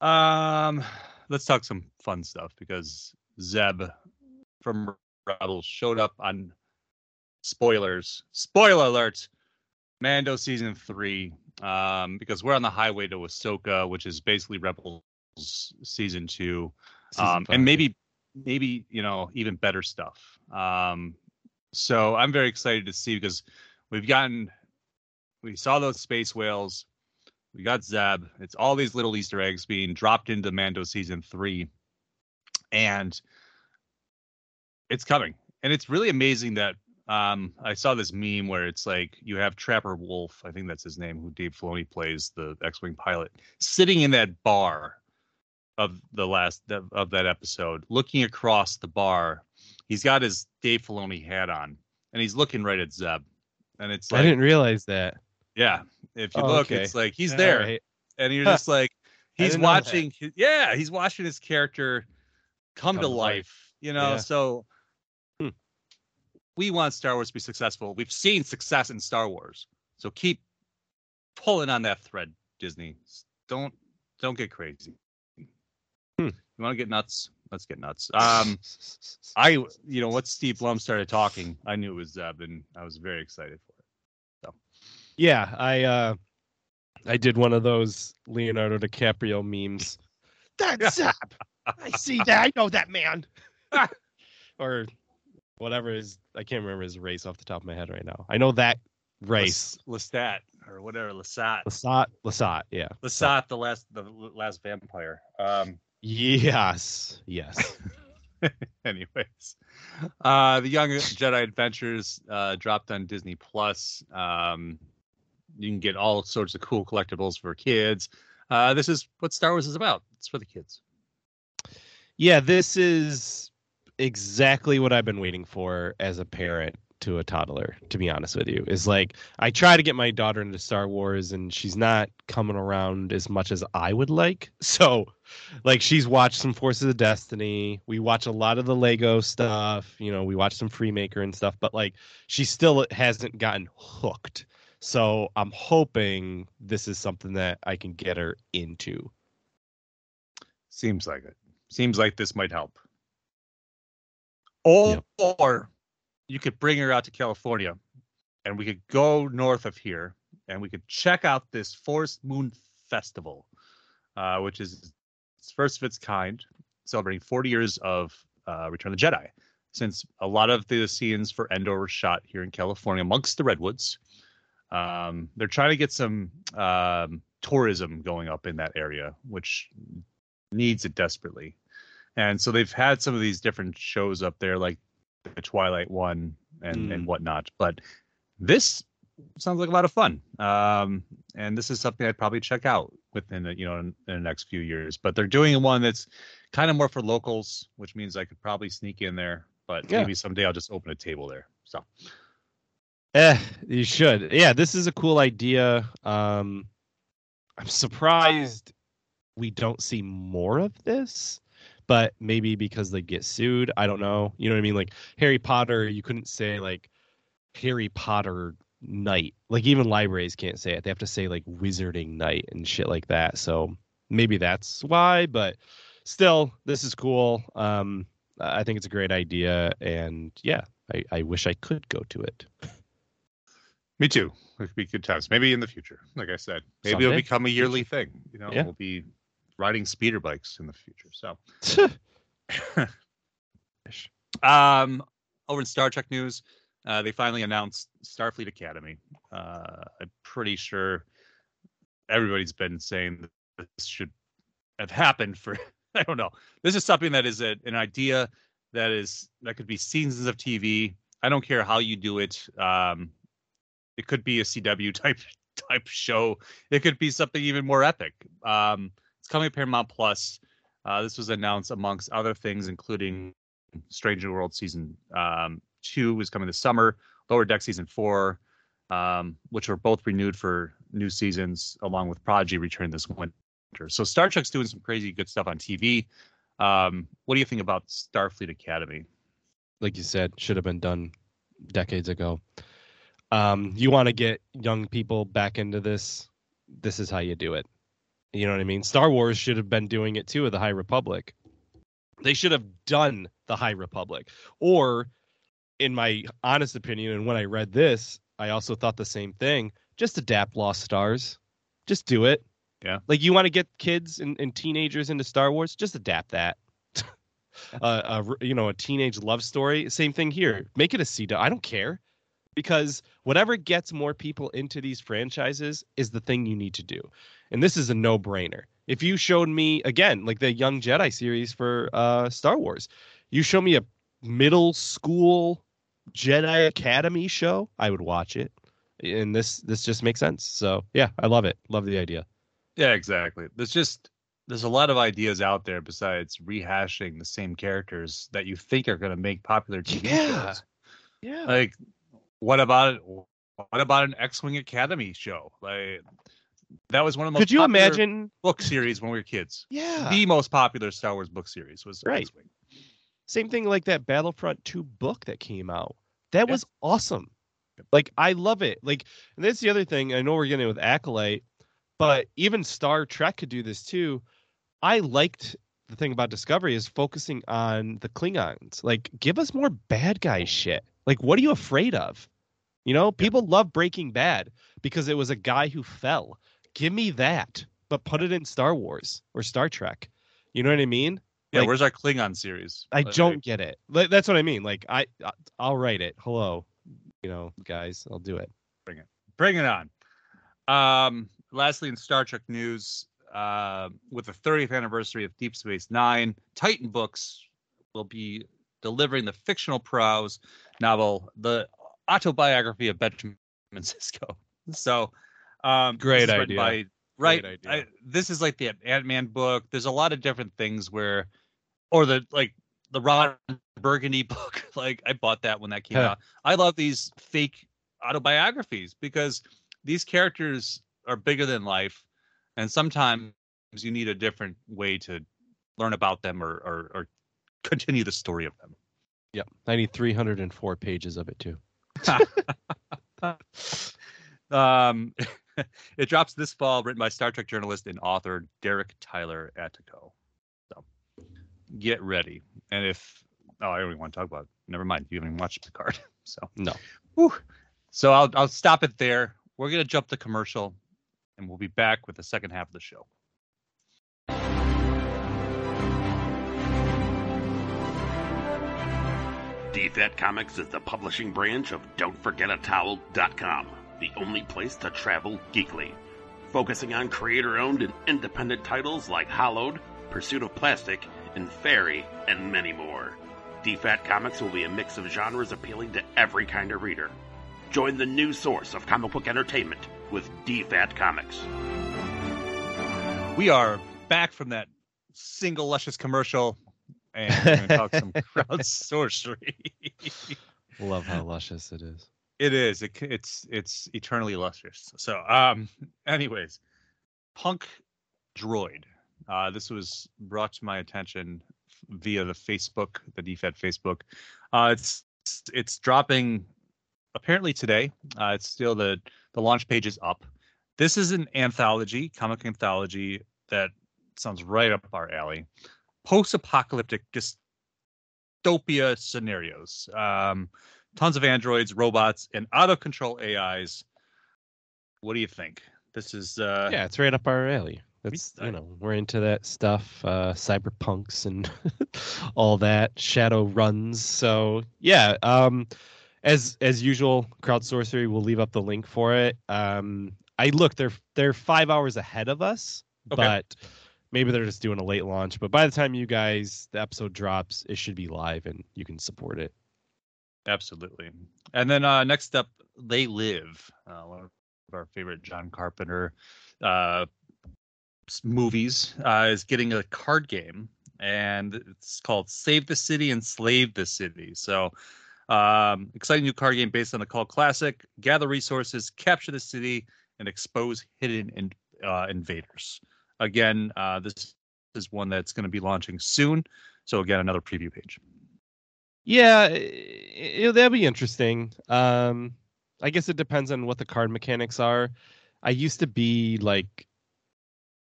Um, let's talk some fun stuff because Zeb from Rebels showed up on spoilers. Spoiler alert. Mando season three. Um, because we're on the highway to Ahsoka, which is basically Rebels season two. Season um, and maybe maybe you know even better stuff. Um, so I'm very excited to see because we've gotten we saw those space whales, we got Zeb. It's all these little Easter eggs being dropped into Mando season three, and it's coming. And it's really amazing that um, I saw this meme where it's like you have Trapper Wolf, I think that's his name, who Dave Filoni plays, the X-wing pilot, sitting in that bar of the last of that episode, looking across the bar. He's got his Dave Filoni hat on, and he's looking right at Zeb. And it's I didn't realize that. Yeah, if you Oh, look, okay. it's like he's there, right. and you're just like, he's didn't know that. watching. hi- Yeah, he's watching his character come, to life. You know, Yeah. so Hmm. we want Star Wars to be successful. We've seen success in Star Wars, so keep pulling on that thread, Disney. Don't don't get crazy. Hmm. You want to get nuts? Let's get nuts. Um, I you know once Steve Blum started talking, I knew it was Zeb, and I was very excited for. Yeah, I uh I did one of those Leonardo DiCaprio memes. That's up. I see that. I know that man. or whatever his I can't remember his race off the top of my head right now. I know that race. Lestat. or whatever Lasat. Lasat, Lasat, yeah. Lasat, the last the last vampire. Um, yes, yes. anyways, uh, the Young Jedi Adventures uh, dropped on Disney Plus. Um, you can get all sorts of cool collectibles for kids. Uh, this is what Star Wars is about. It's for the kids. Yeah, this is exactly what I've been waiting for as a parent to a toddler to be honest with you is like i try to get my daughter into star wars and she's not coming around as much as i would like so like she's watched some forces of destiny we watch a lot of the lego stuff you know we watch some freemaker and stuff but like she still hasn't gotten hooked so i'm hoping this is something that i can get her into seems like it seems like this might help or, yep. or you could bring her out to California and we could go north of here and we could check out this Forest Moon Festival, uh, which is its first of its kind, celebrating 40 years of uh, Return of the Jedi. Since a lot of the scenes for Endor were shot here in California amongst the redwoods, um, they're trying to get some um, tourism going up in that area, which needs it desperately. And so they've had some of these different shows up there, like the Twilight one and mm. and whatnot. But this sounds like a lot of fun. Um, and this is something I'd probably check out within the, you know in, in, the next few years. But they're doing one that's kind of more for locals, which means I could probably sneak in there. But yeah. maybe someday I'll just open a table there. So. Eh, you should. Yeah, this is a cool idea. Um, I'm surprised we don't see more of this but maybe because they get sued. I don't know. You know what I mean? Like Harry Potter, you couldn't say like Harry Potter night. Like even libraries can't say it. They have to say like wizarding night and shit like that. So maybe that's why, but still, this is cool. Um, I think it's a great idea, and yeah, I, I wish I could go to it. Me too. It would be good times. Maybe in the future, like I said, maybe Someday. it'll become a yearly thing. You know, yeah. we'll be riding speeder bikes in the future. So, um, over in Star Trek news, uh, they finally announced Starfleet Academy. Uh, I'm pretty sure everybody's been saying that this should have happened for. I don't know. This is something that is a, an idea that is that could be seasons of TV. I don't care how you do it. Um, it could be a CW type type show. It could be something even more epic. Um, it's coming to Paramount Plus. Uh, this was announced amongst other things, including Stranger World season um, two is coming this summer, Lower Deck season four, um, which were both renewed for new seasons, along with Prodigy returning this winter. So Star Trek's doing some crazy good stuff on TV. Um, what do you think about Starfleet Academy? Like you said, should have been done decades ago. Um, you want to get young people back into this? This is how you do it. You know what I mean? Star Wars should have been doing it too with the High Republic. They should have done the High Republic. Or, in my honest opinion, and when I read this, I also thought the same thing. Just adapt Lost Stars. Just do it. Yeah. Like you want to get kids and, and teenagers into Star Wars, just adapt that. uh, a, you know, a teenage love story. Same thing here. Make it a C. I don't care because whatever gets more people into these franchises is the thing you need to do. And this is a no-brainer. If you showed me again like the Young Jedi series for uh Star Wars, you show me a middle school Jedi Academy show, I would watch it. And this this just makes sense. So, yeah, I love it. Love the idea. Yeah, exactly. There's just there's a lot of ideas out there besides rehashing the same characters that you think are going to make popular TV yeah. shows. Yeah. Like what about what about an X-wing Academy show? Like that was one of the most. Could you imagine book series when we were kids? Yeah, the most popular Star Wars book series was right. X-wing. Same thing like that Battlefront 2 book that came out. That yeah. was awesome. Like I love it. Like and that's the other thing. I know we're getting with Acolyte, but even Star Trek could do this too. I liked the thing about Discovery is focusing on the Klingons. Like, give us more bad guy oh. shit. Like, what are you afraid of? You know, people love Breaking Bad because it was a guy who fell. Give me that, but put it in Star Wars or Star Trek. You know what I mean? Yeah, like, where's our Klingon series? I don't get it. That's what I mean. Like, I, I'll write it. Hello, you know, guys, I'll do it. Bring it. Bring it on. Um, lastly, in Star Trek news, uh, with the 30th anniversary of Deep Space Nine, Titan Books will be delivering the fictional prose novel, the autobiography of Benjamin Sisko. So, um, great idea. By, right. Idea. I, this is like the Ant Man book. There's a lot of different things where, or the like the Ron Burgundy book. Like I bought that when that came out. I love these fake autobiographies because these characters are bigger than life, and sometimes you need a different way to learn about them or or, or continue the story of them. Yep, I need 304 pages of it too. um, it drops this fall, written by Star Trek journalist and author Derek Tyler Attico. So get ready. And if oh, I don't even want to talk about it. Never mind. You haven't even watched Picard. So no. Whew. So I'll I'll stop it there. We're gonna jump to commercial, and we'll be back with the second half of the show. DFAT Comics is the publishing branch of Don'tForgetATowel.com, the only place to travel geekly. Focusing on creator owned and independent titles like Hollowed, Pursuit of Plastic, and Fairy, and many more. DFAT Comics will be a mix of genres appealing to every kind of reader. Join the new source of comic book entertainment with DFAT Comics. We are back from that single luscious commercial and we're going to talk some crowd sorcery. Love how luscious it is. It is. It, it's it's eternally luscious. So, um, anyways, Punk Droid. Uh, this was brought to my attention via the Facebook, the DFAT Facebook. Uh, it's it's dropping apparently today. Uh, it's still the the launch page is up. This is an anthology, comic anthology that sounds right up our alley post-apocalyptic dystopia scenarios. Um, tons of androids, robots, and out-of-control AIs. What do you think? This is uh, yeah, it's right up our alley. That's you know we're into that stuff, uh, cyberpunks and all that, shadow runs. So yeah, um, as as usual, crowd sorcery. We'll leave up the link for it. Um, I look, they're they're five hours ahead of us, okay. but maybe they're just doing a late launch, but by the time you guys the episode drops, it should be live and you can support it. Absolutely. And then uh, next up, They Live, uh, one of our favorite John Carpenter uh, movies, uh, is getting a card game, and it's called Save the City and Slave the City. So, um, exciting new card game based on the cult classic. Gather resources, capture the city, and expose hidden in, uh, invaders. Again, uh, this is one that's going to be launching soon. So again, another preview page. Yeah, it, that'd be interesting. Um, I guess it depends on what the card mechanics are. I used to be like,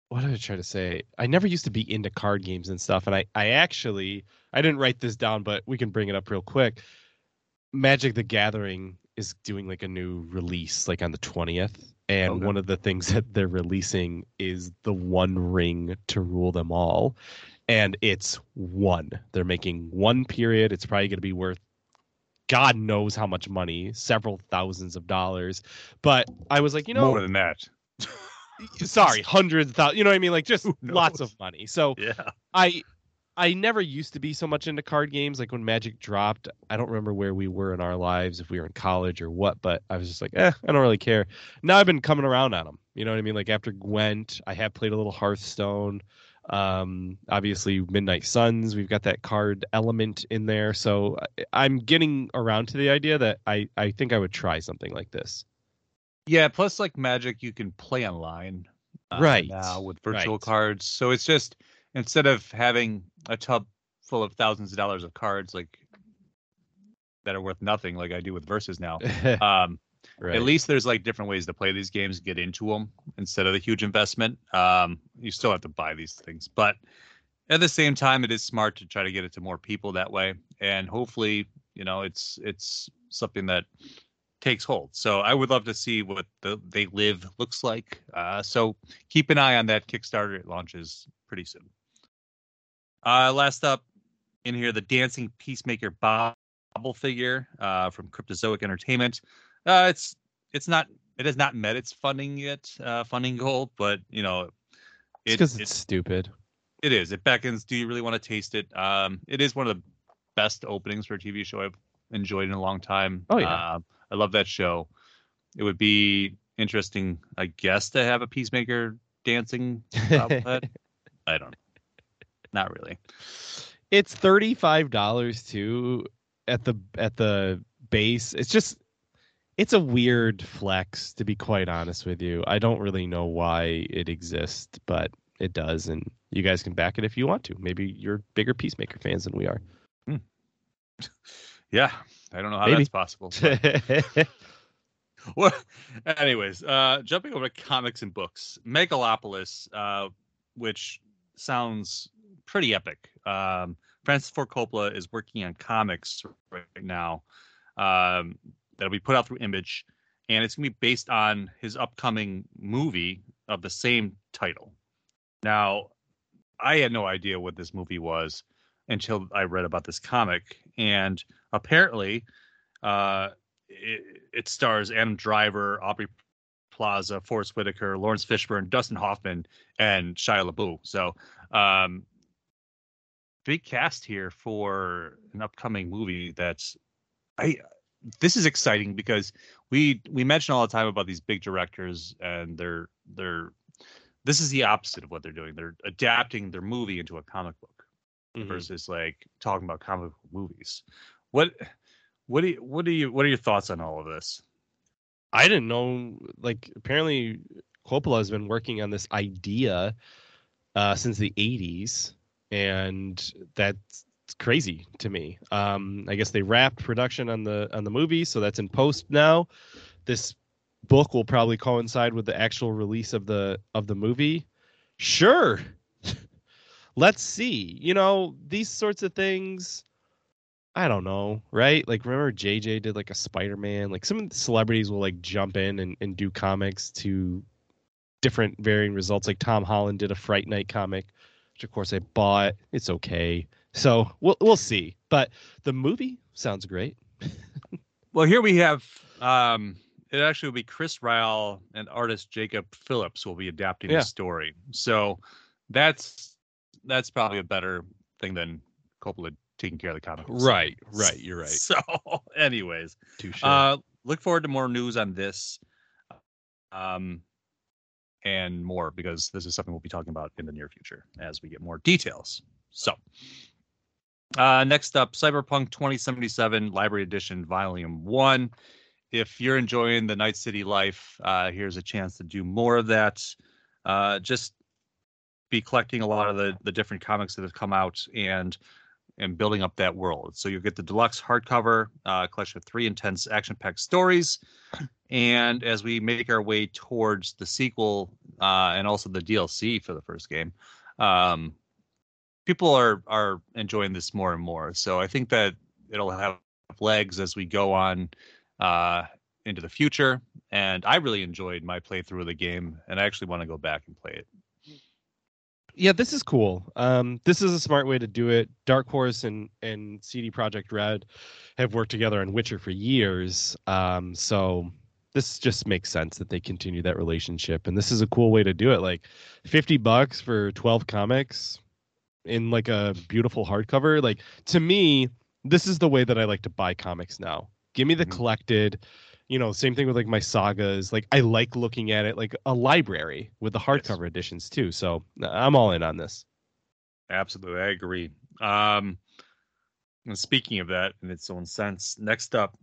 what did I try to say? I never used to be into card games and stuff, and I, I actually, I didn't write this down, but we can bring it up real quick. Magic the Gathering is doing like a new release, like on the twentieth, and okay. one of the things that they're releasing is the one ring to rule them all. And it's one. They're making one period. It's probably going to be worth god knows how much money several thousands of dollars. But i was like you know more than that. Sorry hundreds of thousands you know what i mean? Like just lots of money. So yeah. I I never used to be so much into card games. Like when Magic dropped, I don't remember where we were in our lives, if we were in college or what, but I was just like, eh, I don't really care. Now I've been coming around on them. You know what I mean? Like after Gwent, I have played a little Hearthstone. Um, obviously, Midnight Suns, we've got that card element in there. So I'm getting around to the idea that I, I think I would try something like this. Yeah, plus like Magic, you can play online uh, right now with virtual right. cards. So it's just instead of having a tub full of thousands of dollars of cards like that are worth nothing like I do with versus now. Um, right. At least there's like different ways to play these games, get into them instead of the huge investment. Um, you still have to buy these things, but at the same time, it is smart to try to get it to more people that way, and hopefully, you know, it's it's something that takes hold. So I would love to see what the They Live looks like. Uh, so keep an eye on that Kickstarter. It launches pretty soon. Uh, last up in here, the dancing peacemaker bobble figure uh, from Cryptozoic Entertainment. Uh, it's it's not it has not met its funding yet, uh, funding goal, but you know, it's because it, it's it, stupid. It is. It beckons. Do you really want to taste it? Um, it is one of the best openings for a TV show I've enjoyed in a long time. Oh yeah, uh, I love that show. It would be interesting, I guess, to have a peacemaker dancing. I don't. Not really. It's thirty five dollars too at the at the base. It's just it's a weird flex to be quite honest with you. I don't really know why it exists, but it does, and you guys can back it if you want to. Maybe you're bigger Peacemaker fans than we are. Hmm. Yeah, I don't know how Maybe. that's possible. well, anyways, uh, jumping over to comics and books, Megalopolis, uh, which sounds pretty epic. Um, Francis Ford Coppola is working on comics right now um, that'll be put out through Image, and it's gonna be based on his upcoming movie of the same title. Now, I had no idea what this movie was until I read about this comic, and apparently, uh, it, it stars Adam Driver, Aubrey Plaza, Forest Whitaker, Laurence Fishburne, Dustin Hoffman, and Shia LaBeouf. So um, big cast here for an upcoming movie that's I this is exciting because we we mention all the time about these big directors and they're they're this is the opposite of what they're doing. They're adapting their movie into a comic book mm-hmm. versus like talking about comic book movies. What what do you what do you what are your thoughts on all of this? I didn't know like apparently Coppola has been working on this idea uh, since the 80s and that's crazy to me. Um, I guess they wrapped production on the on the movie, so that's in post now. This book will probably coincide with the actual release of the of the movie. Sure. Let's see. You know, these sorts of things I don't know, right? Like remember JJ did like a Spider-Man, like some celebrities will like jump in and, and do comics to different varying results. Like Tom Holland did a Fright Night comic which of course I bought. It's okay. So we'll we'll see. But the movie sounds great. well, here we have um it actually will be Chris Ryall and artist Jacob Phillips will be adapting yeah. the story. So that's that's probably a better thing than Coppola taking care of the comics. Right, right. You're right. So, anyways, Touché. uh, look forward to more news on this. Um, and more because this is something we'll be talking about in the near future as we get more details. So, uh, next up, Cyberpunk 2077 Library Edition Volume 1. If you're enjoying the Night City life, uh, here's a chance to do more of that. Uh, just be collecting a lot of the, the different comics that have come out and and building up that world. So you'll get the deluxe hardcover uh, collection of three intense action-packed stories, and as we make our way towards the sequel uh, and also the DLC for the first game, um, people are are enjoying this more and more. So I think that it'll have legs as we go on uh, into the future. And I really enjoyed my playthrough of the game, and I actually want to go back and play it. Yeah, this is cool. Um, this is a smart way to do it. Dark Horse and and CD Projekt Red have worked together on Witcher for years. Um, so this just makes sense that they continue that relationship and this is a cool way to do it like 50 bucks for 12 comics in like a beautiful hardcover like to me this is the way that i like to buy comics now give me the mm-hmm. collected you know same thing with like my sagas like i like looking at it like a library with the hardcover yes. editions too so i'm all in on this absolutely i agree um and speaking of that in its own sense next up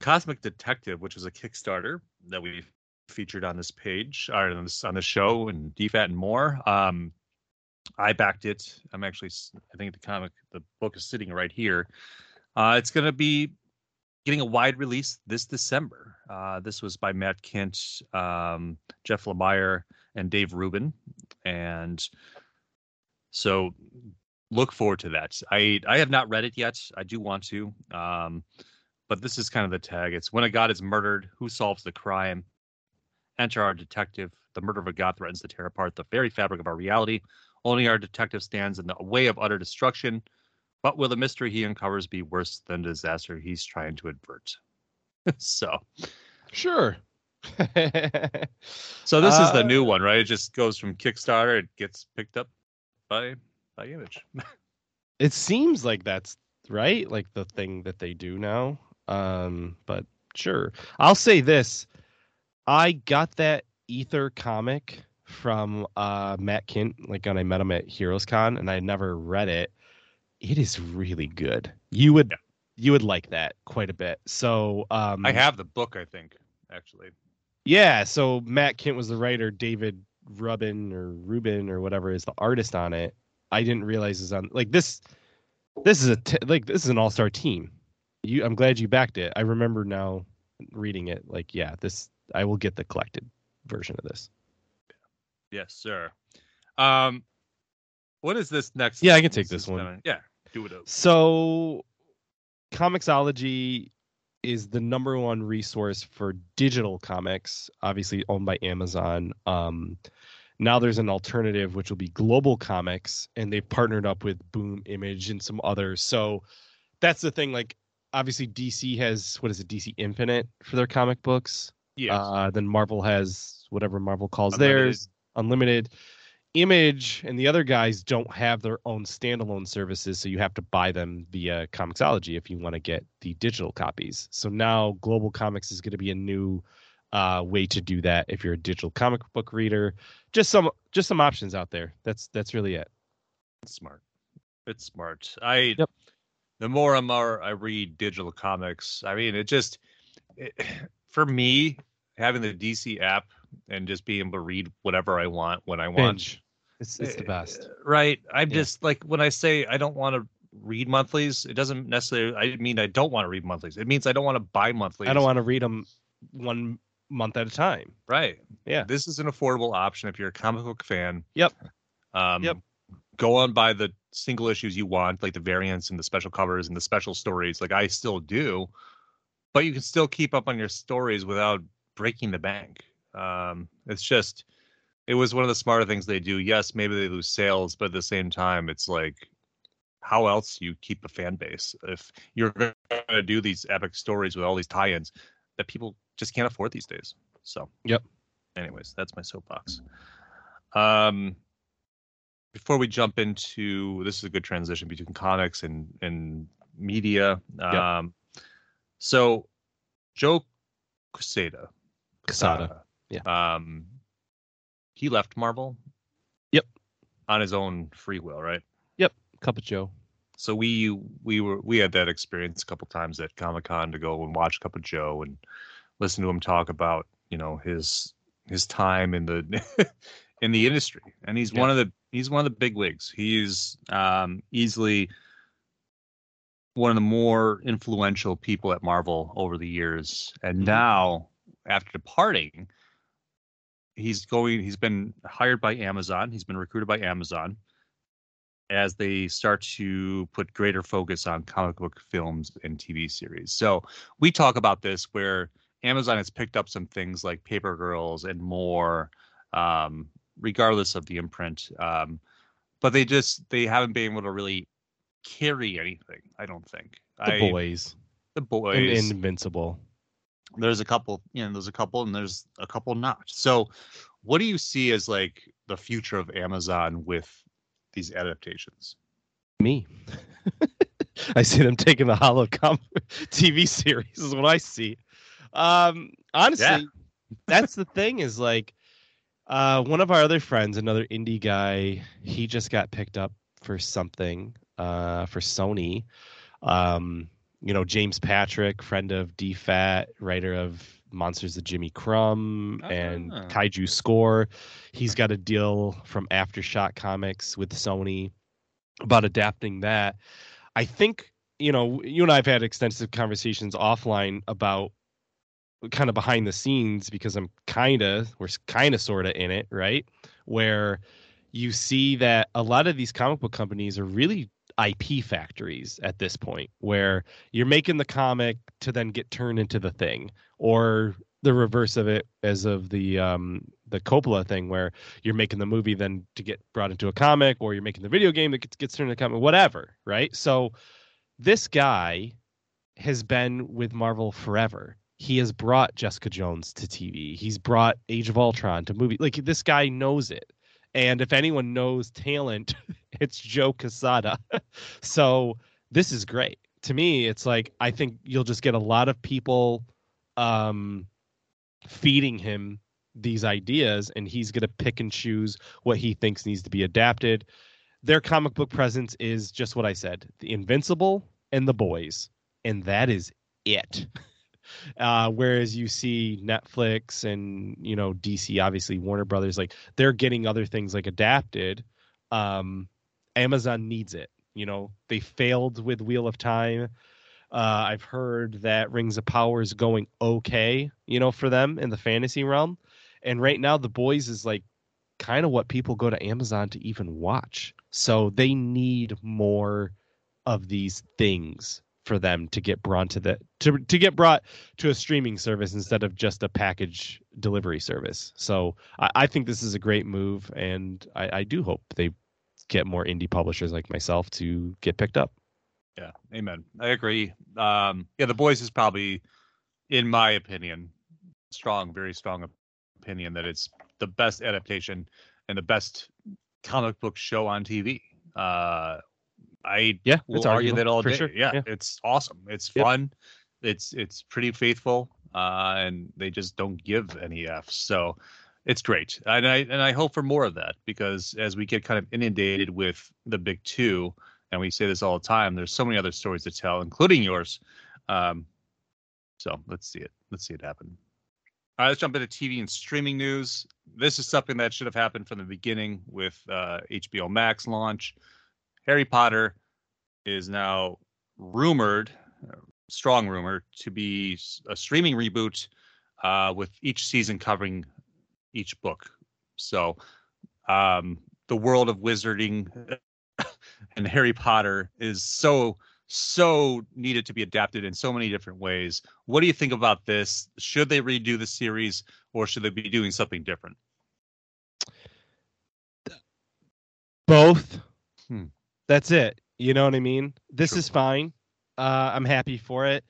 Cosmic Detective, which was a Kickstarter that we featured on this page or on this on the show and DFAT and more. Um, I backed it. I'm actually, I think the comic, the book is sitting right here. Uh, it's going to be getting a wide release this December. Uh, this was by Matt Kindt, um, Jeff Lemire, and Dave Rubin, and so look forward to that. I I have not read it yet. I do want to. Um, but this is kind of the tag. It's when a god is murdered, who solves the crime? Enter our detective. The murder of a god threatens to tear apart the very fabric of our reality. Only our detective stands in the way of utter destruction. But will the mystery he uncovers be worse than the disaster he's trying to avert? so, sure. so this uh, is the new Uh, one, right? It just goes from Kickstarter. It gets picked up by by Image. It seems like that's right, like the thing that they do now. Um, but sure. I'll say this. I got that Ether comic from uh Matt Kindt, like when I met him at Heroes Con, and I never read it. It is really good. You would Yeah. you would like that quite a bit. So um I have the book, I think, actually. Yeah, so Matt Kindt was the writer, David Rubin or Rubin or whatever is the artist on it. I didn't realize is on like this. This is a t- like this is an all star team. You, I'm glad you backed it. I remember now reading it. Like, yeah, this I will get the collected version of this. Yes, sir. Um, what is this next? Yeah, I can take is this one. kinda- yeah, do it. up. So, Comixology is the number one resource for digital comics, obviously owned by Amazon. Um, now there's an alternative, which will be GlobalComix, and they've partnered up with Boom Image and some others. So that's the thing. Like, obviously, DC has what is it, DC Infinite for their comic books. Yes. Uh, then Marvel has whatever Marvel calls Unlimited. theirs, Unlimited. Image and the other guys don't have their own standalone services, so you have to buy them via Comixology if you want to get the digital copies. So now GlobalComix is going to be a new uh, way to do that if you're a digital comic book reader. Just some just some options out there. That's that's really it. It's smart. It's smart. I Yep. the more and more I read digital comics, I mean, it just it, for me having the DC app and just being able to read whatever I want when I want. Binge. It's it's the best. Uh, Right. I'm Yeah. just like when I say I don't want to read monthlies, it doesn't necessarily I mean I don't want to read monthlies. It means I don't want to buy monthlies. I don't want to read them one month at a time. Right. Yeah. This is an affordable option if you're a comic book fan. Yep. Um, Yep. Go on by the single issues you want, like the variants and the special covers and the special stories. Like I still do, but you can still keep up on your stories without breaking the bank. Um, it's just, it was one of the smarter things they do. Yes, maybe they lose sales, but at the same time, it's like, how else do you keep a fan base if you're going to do these epic stories with all these tie-ins that people just can't afford these days? So, Yep. Anyways, that's my soapbox. Um, before we jump into this is a good transition between comics and and media. Um, so Joe Quesada, Casada. uh, Yeah. um, he left Marvel. Yep. On his own free will, right? Yep. Cup of Joe. So we we were we had that experience a couple times at Comic Con to go and watch Cup of Joe and listen to him talk about you know his his time in the in the industry, and he's one of the he's one of the big wigs. He's um, easily one of the more influential people at Marvel over the years, and Mhm. now after departing, he's going. He's been hired by Amazon. He's been recruited by Amazon as they start to put greater focus on comic book films and TV series. So we talk about this where Amazon has picked up some things like Paper Girls and more, um, regardless of the imprint. Um, but they just they haven't been able to really carry anything. I don't think The I, boys. the boys. and Invincible. There's a couple, you know, there's a couple, and there's a couple not. So, what do you see as like the future of Amazon with these adaptations? Me. I see them taking the Holocom TV series is what I see. Um honestly, Yeah. that's the thing is like uh one of our other friends, another indie guy, he just got picked up for something uh for Sony. Um you know, James Patrick, friend of DFAT, writer of Monsters of Jimmy Crumb and Ah. Kaiju Score. He's got a deal from Aftershock Comics with Sony about adapting that. I think, you know, you and I have had extensive conversations offline about kind of behind the scenes because I'm kind of, we're kind of sort of in it, right? Where you see that a lot of these comic book companies are really IP factories at this point, where you're making the comic to then get turned into the thing, or the reverse of it, as of the um, the Coppola thing, where you're making the movie then to get brought into a comic, or you're making the video game that gets, gets turned into a comic, whatever, right? So this guy has been with Marvel forever. he has brought Jessica Jones to TV. He's brought Age of Ultron to movie. Like this guy knows it. And if anyone knows talent, it's Joe Quesada. so this is great. To me, it's like I think you'll just get a lot of people um, feeding him these ideas, and he's going to pick and choose what he thinks needs to be adapted. Their comic book presence is just what I said: the Invincible and the Boys, and that is it. Uh, whereas you see Netflix and you know DC, obviously Warner Brothers, like they're getting other things like adapted. Um, Amazon needs it. You know, they failed with Wheel of Time. Uh, I've heard that Rings of Power is going okay, you know, for them in the fantasy realm. And right now, The Boys is like kind of what people go to Amazon to even watch. So they need more of these things for them to get brought to the to to get brought to a streaming service instead of just a package delivery service. So I, I think this is a great move, and I, I do hope they get more indie publishers like myself to get picked up. Yeah, amen. I agree. Um, yeah, the boys is probably, in my opinion, strong, very strong opinion that it's the best adaptation and the best comic book show on TV. Uh, I yeah, will argue that all day. Sure. Yeah, yeah, it's awesome. It's yep. fun. It's it's pretty faithful, uh, and they just don't give any f's. So it's great, and I and I hope for more of that because as we get kind of inundated with the big two, and we say this all the time, there's so many other stories to tell, including yours. Um, so let's see it. Let's see it happen. All right, let's jump into TV and streaming news. This is something that should have happened from the beginning with uh, HBO Max launch. Harry Potter is now rumored, strong rumor, to be a streaming reboot uh, with each season covering each book. So um, the world of wizarding and Harry Potter is so so needed to be adapted in so many different ways. What do you think about this? Should they redo the series or should they be doing something different? Both. Hmm. That's it. You know what I mean? This sure. is fine. Uh, I'm happy for it.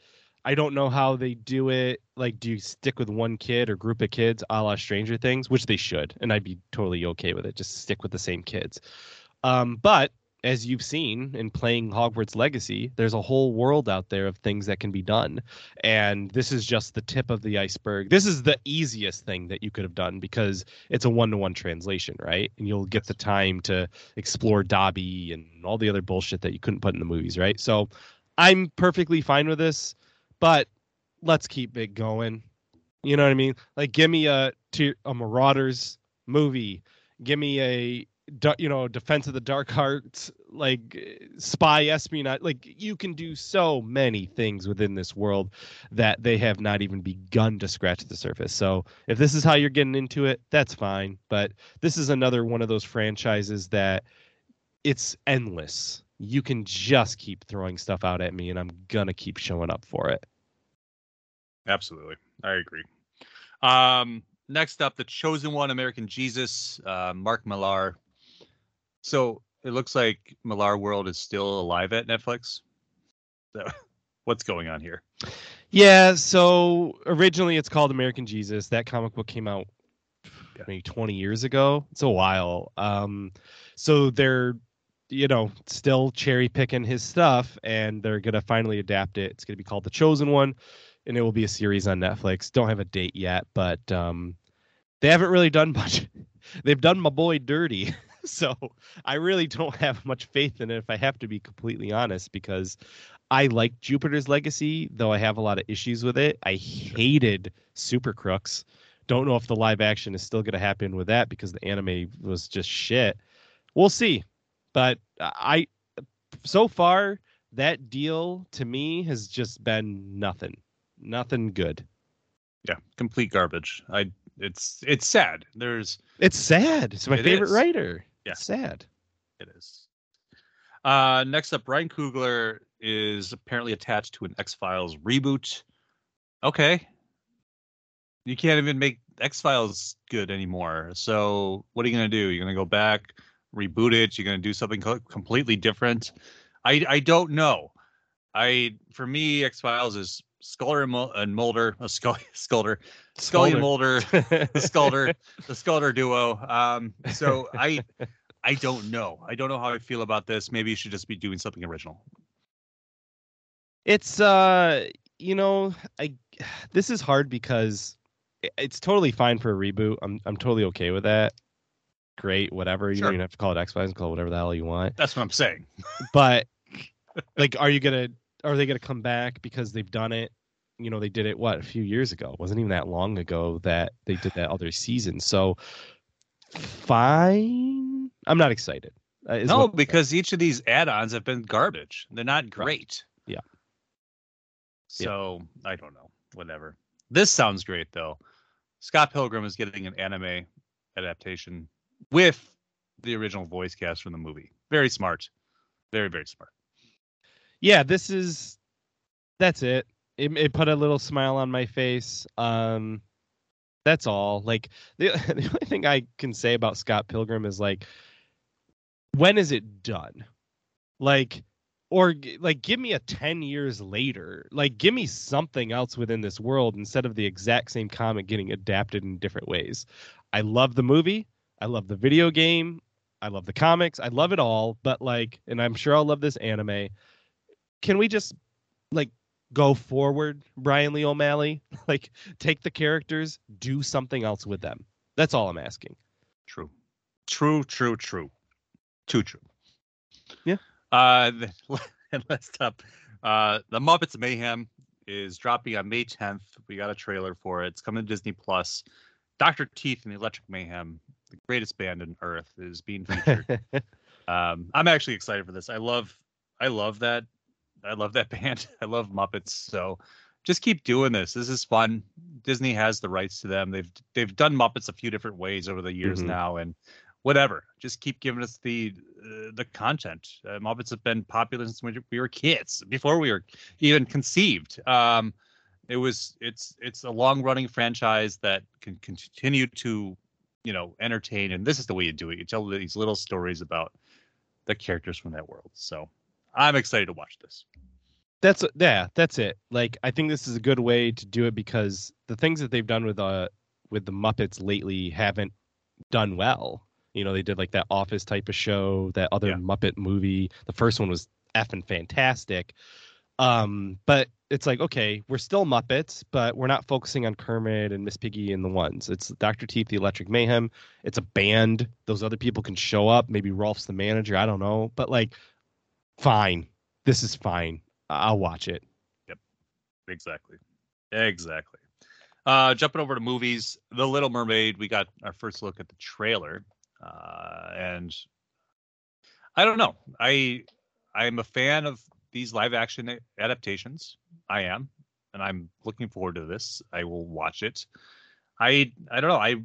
I don't know how they do it. Like, do you stick with one kid or group of kids, a la Stranger Things, which they should, and I'd be totally okay with it. Just stick with the same kids. Um, but as you've seen in playing Hogwarts Legacy, there's a whole world out there of things that can be done. And this is just the tip of the iceberg. This is the easiest thing that you could have done because it's a one to one translation, right? And you'll get the time to explore Dobby and all the other bullshit that you couldn't put in the movies, right? So I'm perfectly fine with this, but let's keep it going. You know what I mean? Like, give me a, a Marauders movie. Give me a you know defense of the dark arts like spy espionage like you can do so many things within this world that they have not even begun to scratch the surface. So if this is how you're getting into it that's fine but this is another one of those franchises that it's endless. You can just keep throwing stuff out at me and i'm gonna keep showing up for it. Absolutely. I agree. Um next up the chosen one american jesus uh, mark millar so it looks like Millar World is still alive at Netflix. So what's going on here? Yeah, so originally it's called American Jesus. That comic book came out yeah. maybe 20 years ago. It's a while. Um, so they're you know still cherry picking his stuff and they're gonna finally adapt it it's gonna be called the chosen one and it will be a series on netflix don't have a date yet but um, they haven't really done much they've done my boy dirty so I really don't have much faith in it if I have to be completely honest because I like Jupiter's Legacy, though I have a lot of issues with it. I hated Super Crooks. Don't know if the live action is still going to happen with that because the anime was just shit. We'll see. But I so far that deal to me has just been nothing. Nothing good. Yeah, complete garbage. I it's it's sad. There's it's sad. It's my it favorite is. writer. Yeah. Sad. It is. Uh, next up, Ryan Coogler is apparently attached to an X Files reboot. Okay. You can't even make X Files good anymore. So what are you going to do? You're going to go back, reboot it? You're going to do something co- completely different? I I don't know. I for me, X Files is Scully and Mulder, a Scully, Sculder, Scully and Mulder, the Sculder, the Sculder duo. Um, so I, I don't know. I don't know how I feel about this. Maybe you should just be doing something original. It's uh, you know, I this is hard because it's totally fine for a reboot. I'm I'm totally okay with that. Great, whatever. You sure. don't even have to call it X Files and call it whatever the hell you want. That's what I'm saying. but like, are you gonna are they gonna come back because they've done it? You know, they did it what a few years ago. It wasn't even that long ago that they did that other season. So fine. I'm not excited. Uh, no, because each of these add-ons have been garbage. They're not great. Right. Yeah. So yeah. I don't know. Whatever. This sounds great though. Scott Pilgrim is getting an anime adaptation with the original voice cast from the movie. Very smart. Very, very smart. Yeah, this is that's it. It, it put a little smile on my face. Um that's all. Like the the only thing I can say about Scott Pilgrim is like when is it done? Like or like give me a 10 years later like give me something else within this world instead of the exact same comic getting adapted in different ways i love the movie i love the video game i love the comics i love it all but like and i'm sure i'll love this anime can we just like go forward bryan lee o'malley like take the characters do something else with them that's all i'm asking true true true true too true yeah uh, and last up, uh, the Muppets Mayhem is dropping on May 10th. We got a trailer for it. It's coming to Disney Plus. Dr. Teeth and the Electric Mayhem, the greatest band on earth, is being featured. um, I'm actually excited for this. I love, I love that. I love that band. I love Muppets. So just keep doing this. This is fun. Disney has the rights to them. They've they've done Muppets a few different ways over the years mm-hmm. now, and whatever. Just keep giving us the uh, the content. Uh, Muppets have been popular since we were kids, before we were even conceived. Um, it was it's it's a long running franchise that can continue to you know entertain, and this is the way you do it. You tell these little stories about the characters from that world. So I'm excited to watch this. That's yeah, that's it. Like I think this is a good way to do it because the things that they've done with uh with the Muppets lately haven't done well you know, they did like that Office type of show, that other yeah. Muppet movie. The first one was effing fantastic. Um, but it's like, okay, we're still Muppets, but we're not focusing on Kermit and Miss Piggy and the ones. It's Dr. Teeth, the Electric Mayhem. It's a band. Those other people can show up. Maybe Rowlf's the manager. I don't know. But like, fine. This is fine. I'll watch it. Yep. Exactly. Exactly. Uh, jumping over to movies, The Little Mermaid. We got our first look at the trailer. Uh, and I don't know. I I'm a fan of these live action adaptations. I am, and I'm looking forward to this. I will watch it. I I don't know. I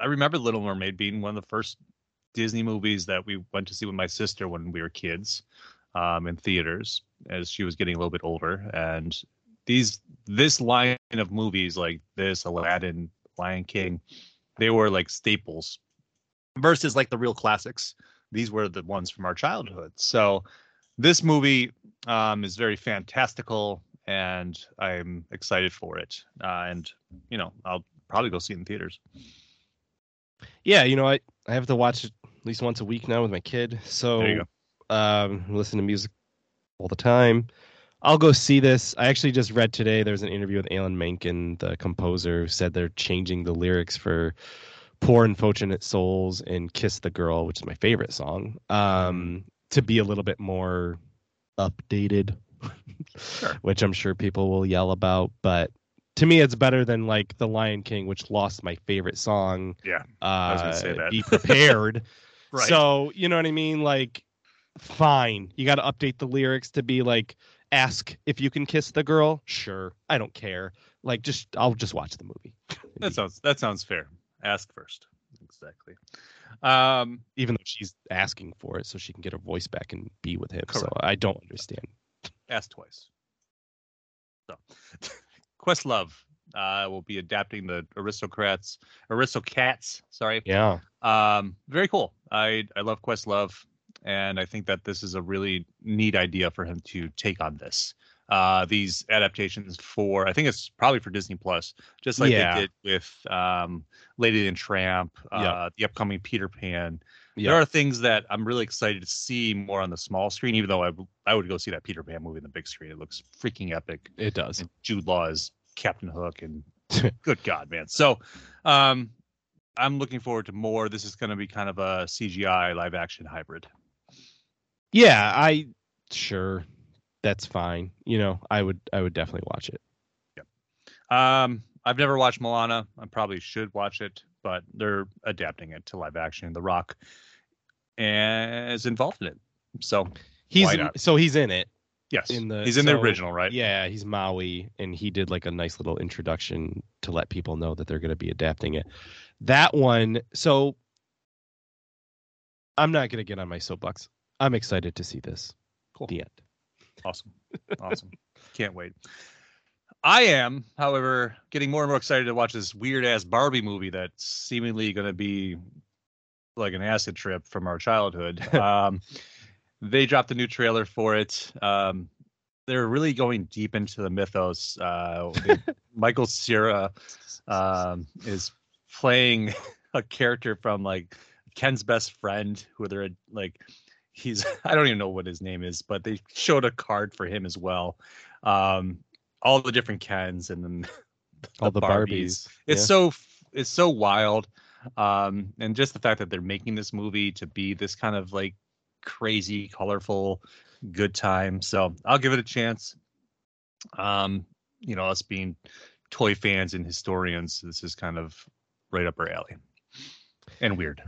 I remember Little Mermaid being one of the first Disney movies that we went to see with my sister when we were kids um, in theaters as she was getting a little bit older. And these this line of movies like this, Aladdin, Lion King, they were like staples versus like the real classics. These were the ones from our childhood. So this movie um, is very fantastical, and I'm excited for it. Uh, and you know, I'll probably go see it in theaters. Yeah, you know, I I have to watch it at least once a week now with my kid. So um, listen to music all the time. I'll go see this. I actually just read today. There's an interview with Alan Menken, the composer, who said they're changing the lyrics for Poor Unfortunate Souls and Kiss the Girl, which is my favorite song, um, to be a little bit more updated, sure. which I'm sure people will yell about. But to me, it's better than like The Lion King, which lost my favorite song. Yeah. Uh, I was gonna say that. Be prepared. right. So, you know what I mean? Like, fine. You got to update the lyrics to be like, ask if you can kiss the girl. Sure. I don't care. Like, just, I'll just watch the movie. that sounds, that sounds fair. Ask first. Exactly. Um, Even though she's asking for it so she can get her voice back and be with him. Correct. So I don't understand. Ask twice. So, Questlove uh, will be adapting the Aristocrats, Aristocats. Sorry. Yeah. Um, very cool. I I love Questlove, and I think that this is a really neat idea for him to take on this. uh, these adaptations for I think it's probably for Disney Plus, just like Yeah. they did with um, Lady and Tramp, uh, Yep. the upcoming Peter Pan. Yeah. There are things that I'm really excited to see more on the small screen, even though I, w- I would go see that Peter Pan movie in the big screen. It looks freaking epic. It does. And Jude Law is Captain Hook, and good God, man. So um, I'm looking forward to more. This is going to be kind of a CGI live action hybrid. Yeah, I sure that's fine. You know, I would I would definitely watch it. Yeah. Um, I've never watched Moana. I probably should watch it, but they're adapting it to live action. The Rock is involved in it, so He's in- so he's in it. yes, In the- he's in the original, right? Yeah, he's Maui, and he did like a nice little introduction to let people know that they're going to be adapting it. That one, so I'm not going to get on my soapbox. I'm excited to see this. Cool. The end. Awesome. Awesome. Can't wait. I am, however, getting more and more excited to watch this weird ass Barbie movie that's seemingly going to be like an acid trip from our childhood. um, they dropped a new trailer for it. Um, they're really going deep into the mythos. Uh, Michael Cera um, is playing a character from like Ken's best friend, who they're like he's I don't even know what his name is, but they showed a card for him as well. Um, all the different Kens and then All the Barbies. It's Yeah. so it's so wild, um, and just the fact that they're making this movie to be this kind of like crazy, colorful, good time. So I'll give it a chance. Um, you know, us being toy fans and historians, this is kind of right up our alley, and weird.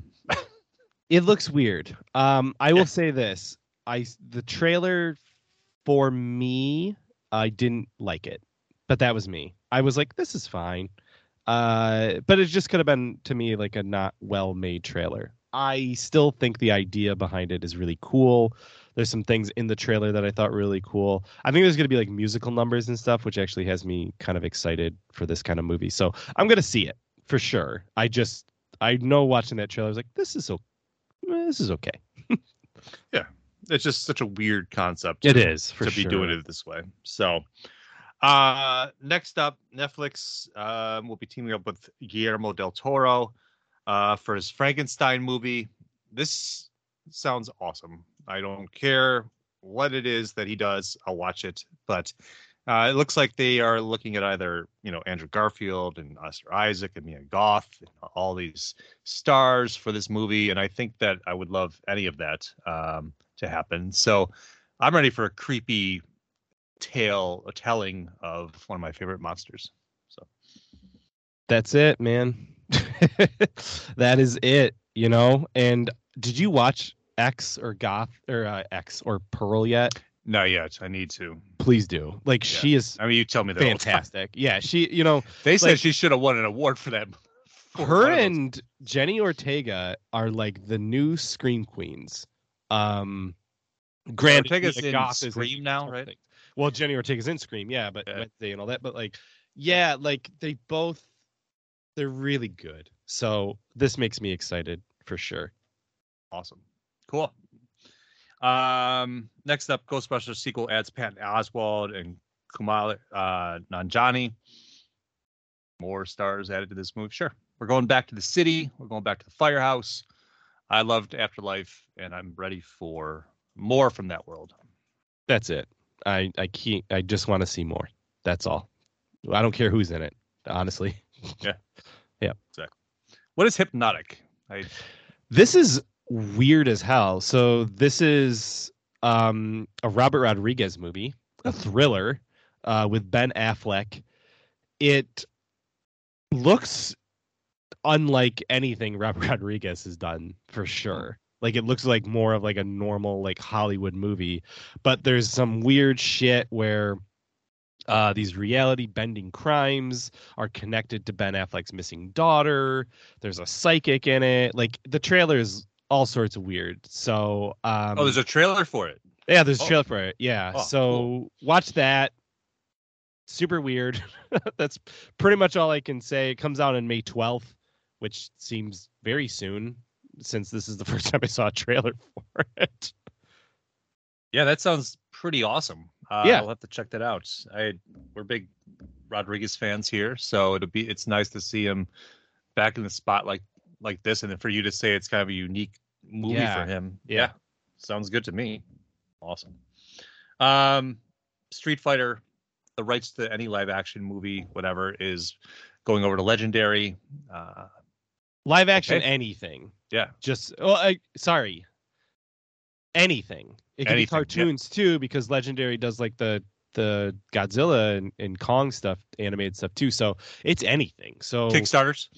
It looks weird. Um, I will say this: I the trailer for me, I didn't like it, but that was me. I was like, this is fine. Uh, but it just could have been to me like a not well made trailer. I still think the idea behind it is really cool. There's some things in the trailer that I thought really cool. I think there's going to be like musical numbers and stuff, which actually has me kind of excited for this kind of movie. So I'm going to see it for sure. I just, I know watching that trailer, I was like, this is so, this is okay. Yeah, it's just such a weird concept. It is for to sure. be doing it this way. So, uh, next up, Netflix um, will be teaming up with Guillermo del Toro uh, for his Frankenstein movie. This sounds awesome. I don't care what it is that he does, I'll watch it. But uh, it looks like they are looking at either you know Andrew Garfield and Oscar Isaac and Mia Goth, and all these stars for this movie, and I think that I would love any of that um, to happen. So I'm ready for a creepy tale, a telling of one of my favorite monsters. So That's it, man. that is it, you know. And did you watch X or Goth or uh, X or Pearl yet? Not yet. I need to. Please do. Like Yeah. she is I mean, you tell me that. all the time. fantastic. Yeah, she, you know, They said Like- she should have won an award for that. for her one of those. and Jenny Ortega are like the new scream queens. Um granted Ortega's in Goth Scream now, right? something. Well, Jenny Ortega's in Scream, yeah, but Yeah. Wednesday and all that. But like, yeah, like they both they're really good. So this makes me excited for sure. Awesome. Cool. Um, next up, Ghostbusters sequel adds Patton Oswalt and Kumail uh, Nanjiani. More stars added to this movie. Sure. We're going back to the city. We're going back to the firehouse. I loved Afterlife, and I'm ready for more from that world. That's it. I I can't. I just want to see more. That's all. I don't care who's in it. Honestly, Yeah. yeah. Exactly. What is Hypnotic? I this is weird as hell. So this is um a Robert Rodriguez movie, a thriller uh, with Ben Affleck. It looks unlike anything Robert Rodriguez has done for sure. Like it looks like more of like a normal like Hollywood movie, but there's some weird shit where uh, these reality bending crimes are connected to Ben Affleck's missing daughter. There's a psychic in it. Like the trailer is all sorts of weird. So um, oh, there's a trailer for it. yeah, there's a Oh. trailer for it. Yeah. Oh, so cool. watch that. Super weird. That's pretty much all I can say. It comes out on May 12th, which seems very soon since this is the first time I saw a trailer for it. Yeah, that sounds pretty awesome. Uh, Yeah. I'll have to check that out. I we're big Rodriguez fans here, so it'll be it's nice to see him back in the spot like this, and then for you to say it's kind of a unique movie Yeah. for him. Yeah. sounds good to me. Awesome. Um, Street Fighter, the rights to any live action movie, whatever, is going over to Legendary. Uh, Live action Okay. anything. yeah, Just oh, I, sorry. Anything. It could be Anything, yeah. cartoons too, because Legendary does like the the Godzilla and, and Kong stuff, animated stuff too. So it's anything. So Kickstarters.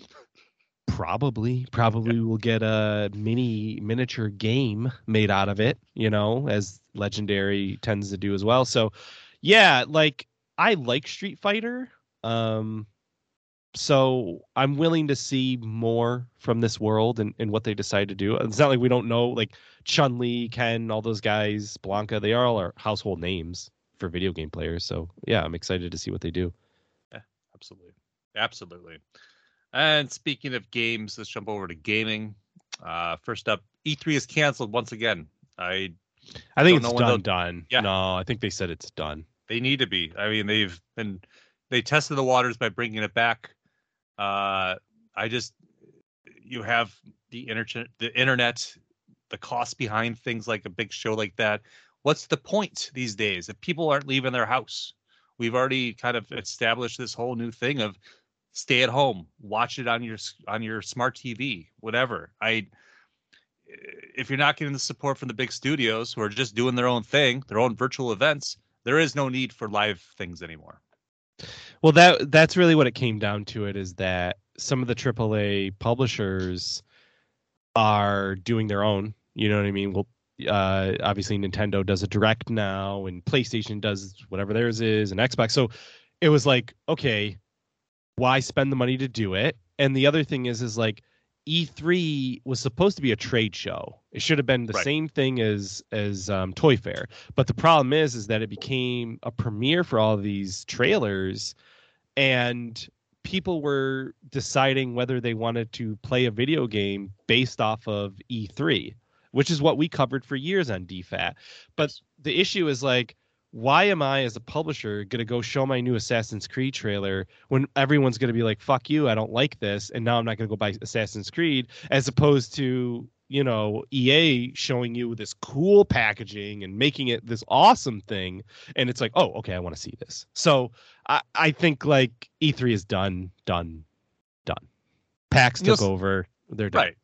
Probably probably we'll get a mini miniature game made out of it you know as legendary tends to do as well. So yeah like i like street fighter um so i'm willing to see more from this world and, and what they decide to do. It's not like we don't know like chun li ken all those guys blanka they are all our household names for video game players. So yeah i'm excited to see what they do. Yeah, Absolutely. Absolutely. And speaking of games, let's jump over to gaming. Uh, first up, E3 is canceled once again. I i think it's done done Yeah. no i think they said it's done they need to be. I mean, they've been they tested the waters by bringing it back. Uh, I just you have the internet, the internet, the cost behind things like a big show like that. What's the point these days if people aren't leaving their house? We've already kind of established this whole new thing of stay at home, watch it on your on your smart TV, whatever. I if you're not getting the support from the big studios who are just doing their own thing, their own virtual events, there is no need for live things anymore. Well, that that's really what it came down to. It is that some of the AAA publishers are doing their own. You know what I mean? Well, uh, obviously Nintendo does a direct now, and PlayStation does whatever theirs is, and Xbox. So it was like, okay, why spend the money to do it? And the other thing is, is like E3 was supposed to be a trade show. It should have been the Right. same thing as as um, Toy Fair. But the problem is, is that it became a premiere for all these trailers, and people were deciding whether they wanted to play a video game based off of E3, which is what we covered for years on DFAT. But the issue is like, why am I as a publisher going to go show my new Assassin's Creed trailer when everyone's going to be like, fuck you, I don't like this, and now I'm not going to go buy Assassin's Creed, as opposed to you know EA showing you this cool packaging and making it this awesome thing, and it's like, oh, okay, I want to see this. So I, I think like E3 is done, done, done. PAX You'll took over. They're done. Right.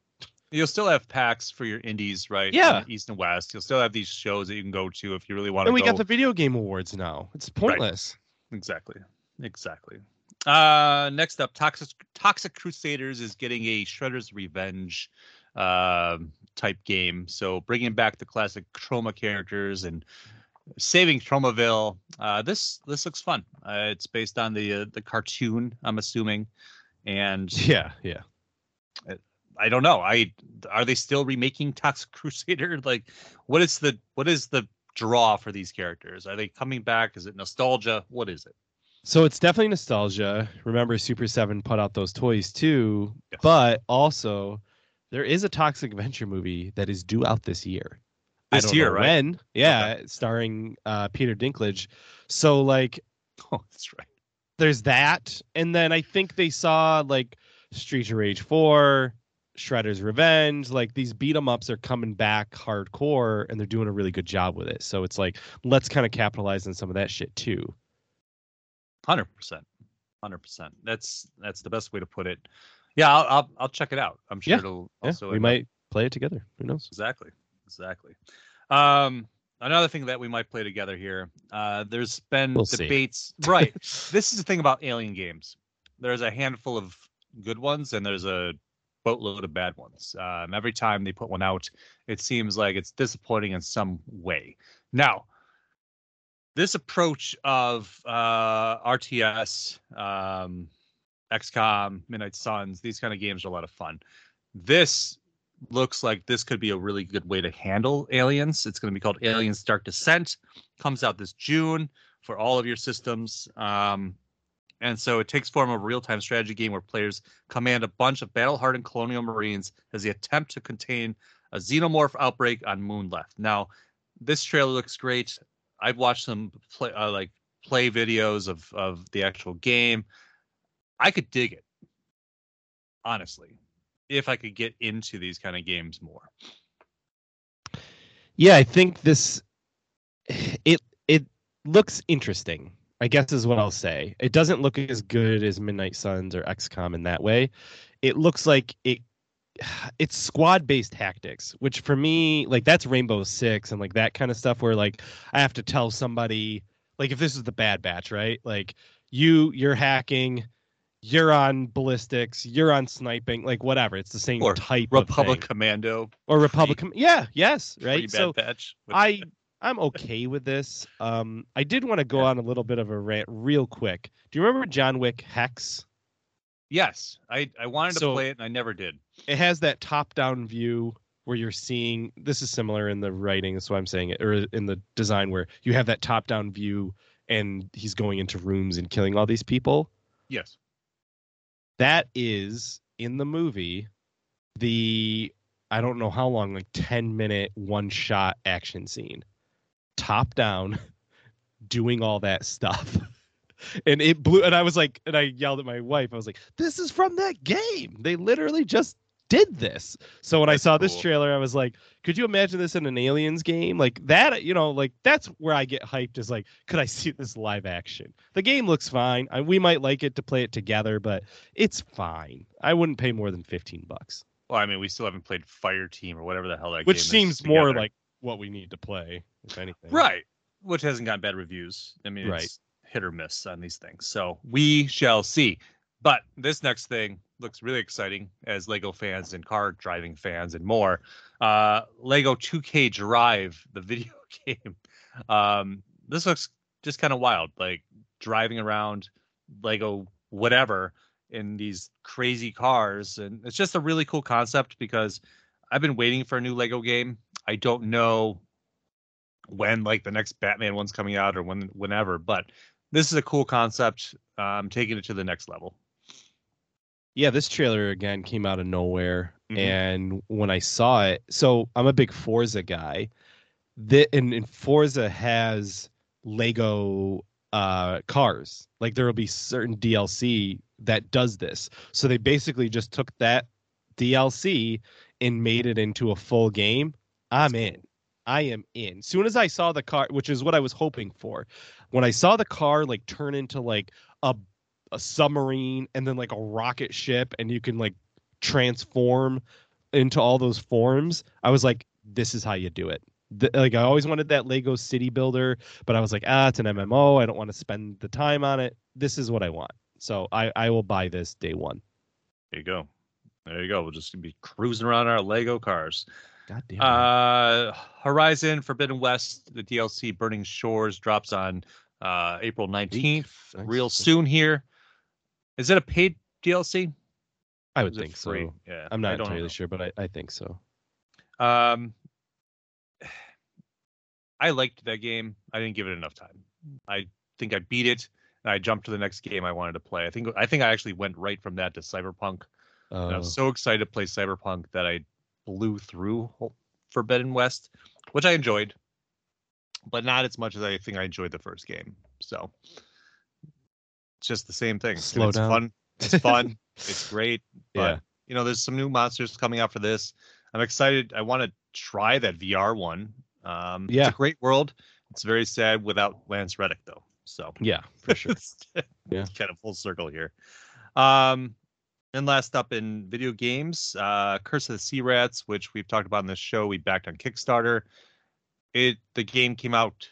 You'll still have PAX for your indies, right? Yeah. East and West. You'll still have these shows that you can go to if you really want to And we go. got the video game awards now. It's pointless. Right. Exactly. Exactly. Uh, next up, Toxic Toxic Crusaders is getting a Shredder's Revenge um type game. So bringing back the classic Troma characters and saving Tromaville. Uh, this this looks fun. Uh, it's based on the uh, the cartoon, I'm assuming, and Yeah, yeah. I don't know. I are they still remaking Toxic Crusader? Like, what is the what is the draw for these characters? Are they coming back? Is it nostalgia? What is it? So it's definitely nostalgia. Remember, Super Seven put out those toys too, but also there is a Toxic Avenger movie that is due out this year. I This don't year, know right? When? Yeah, starring uh, Peter Dinklage. So like, Oh, that's right. there's that, and then I think they saw like Streets of Rage Four, Shredder's Revenge. Like these beat 'em ups are coming back hardcore, and they're doing a really good job with it. So it's like let's kind of capitalize on some of that shit too. Hundred percent, hundred percent. That's that's the best way to put it. Yeah, I'll I'll, I'll check it out. I'm sure Yeah. it'll Yeah, also we end up- might play it together. Who knows? exactly exactly. Um, another thing that we might play together here. Uh, there's been We'll debates. Right. this is the thing about alien games. There's a handful of good ones, and there's a boatload of bad ones. Um, every time they put one out, it seems like it's disappointing in some way. Now, this approach of uh, RTS, um, XCOM, Midnight Suns, these kind of games are a lot of fun. This looks like this could be a really good way to handle aliens. It's going to be called Aliens Dark Descent. Comes out this June for all of your systems. Um, and so it takes form of a real-time strategy game where players command a bunch of battle-hardened colonial marines as they attempt to contain a xenomorph outbreak on Moon Lethe. Now, this trailer looks great. I've watched some play uh, like play videos of of the actual game. I could dig it, honestly, if I could get into these kind of games more. Yeah, I think this it it looks interesting. I guess is what I'll say. It doesn't look as good as Midnight Suns or XCOM in that way. It looks like it it's squad based tactics, which for me, like that's Rainbow Six and like that kind of stuff where like I have to tell somebody like if this is the bad batch, right? Like you you're hacking, you're on ballistics, you're on sniping, like whatever. It's the same Or type Republic. Commando, or Republic. Com- Yeah, yes, pretty right. bad So batch. I I'm okay with this. Um, I did want to go on a little bit of a rant real quick. Do you remember John Wick Hex? yes, I I wanted to play it and I never did. It has that top-down view where you're seeing. This is similar in the writing, that's why I'm saying it, or in the design where you have that top-down view and he's going into rooms and killing all these people. Yes. That is in the movie the I don't know how long, like 10 minute one shot action scene. Top down, doing all that stuff. And it blew and I was like, and I yelled at my wife, I was like, this is from that game. They literally just did this. So when I That's saw this trailer, I was like, could you imagine this in an aliens game? Like that, you know, like that's where I get hyped is like, could I see this live action? The game looks fine. I, we might like it to play it together, but it's fine. I wouldn't pay more than 15 bucks. Well, I mean, we still haven't played Fire Team or whatever the hell that Which game is seems more like what we need to play, if anything. right, which hasn't gotten bad reviews. I mean, Right. it's hit or miss on these things. So we shall see. But this next thing looks really exciting as Lego fans and car driving fans and more. Uh, Lego 2K Drive, the video game. Um, this looks just kind of wild, like driving around Lego whatever in these crazy cars, and it's just a really cool concept because I've been waiting for a new Lego game. I don't know when like the next Batman one's coming out or when whenever, but this is a cool concept. Um, taking it to the next level. Yeah, this trailer again came out of nowhere, Mhm. and when I saw it, so I'm a big Forza guy. The and, and Forza has Lego uh cars. Like there will be certain DLC that does this. So they basically just took that DLC and made it into a full game. I'm in. I am in. Soon as I saw the car, which is what I was hoping for, when I saw the car like turn into like a a submarine and then like a rocket ship and you can like transform into all those forms i was like this is how you do it the, like i always wanted that lego city builder but i was like ah it's an mmo i don't want to spend the time on it this is what i want so i i will buy this day one There you go. There you go. We'll just be cruising around our Lego cars. God damn Uh, Horizon Forbidden West, the DLC Burning Shores drops on uh, April 19th, Nice. real soon here. Is it a paid DLC? i would think free? so Yeah, i'm not entirely know. sure but I, I think so Um, I liked that game. I didn't give it enough time. I think I beat it, and I jumped to the next game I wanted to play. I think I think I actually went right from that to Cyberpunk. I was so excited to play Cyberpunk that I blew through Forbidden West, which I enjoyed, but not as much as I think I enjoyed the first game. So it's just the same thing. Slow it's down. Fun. It's fun. it's great. But Yeah. you know, there's some new monsters coming out for this. I'm excited. I want to try that VR one. Um, Yeah. it's a great world. It's very sad without Lance Reddick though. So yeah for sure it's Yeah. kind of full circle here. Um, and last up in video games, uh, Curse of the Sea Rats, which we've talked about in this show, we backed on Kickstarter. It the game came out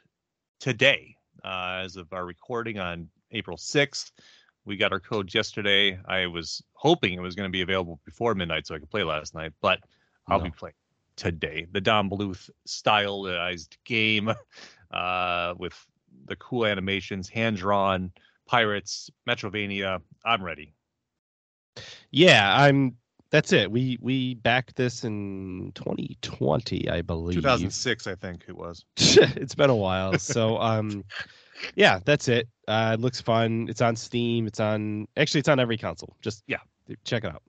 today, uh, as of our recording on April sixth. We got our code yesterday. I was hoping it was going to be available before midnight so I could play last night, but I'll No. be playing today. The Don Bluth stylized game uh, with the cool animations, hand drawn, pirates, Metroidvania. I'm ready. Yeah i'm that's it we we backed this in 2020 i believe 2006, I think it was. it's been a while. So um yeah, that's it. Uh it looks fun. It's on Steam. It's on actually it's on every console. Just Yeah. check it out.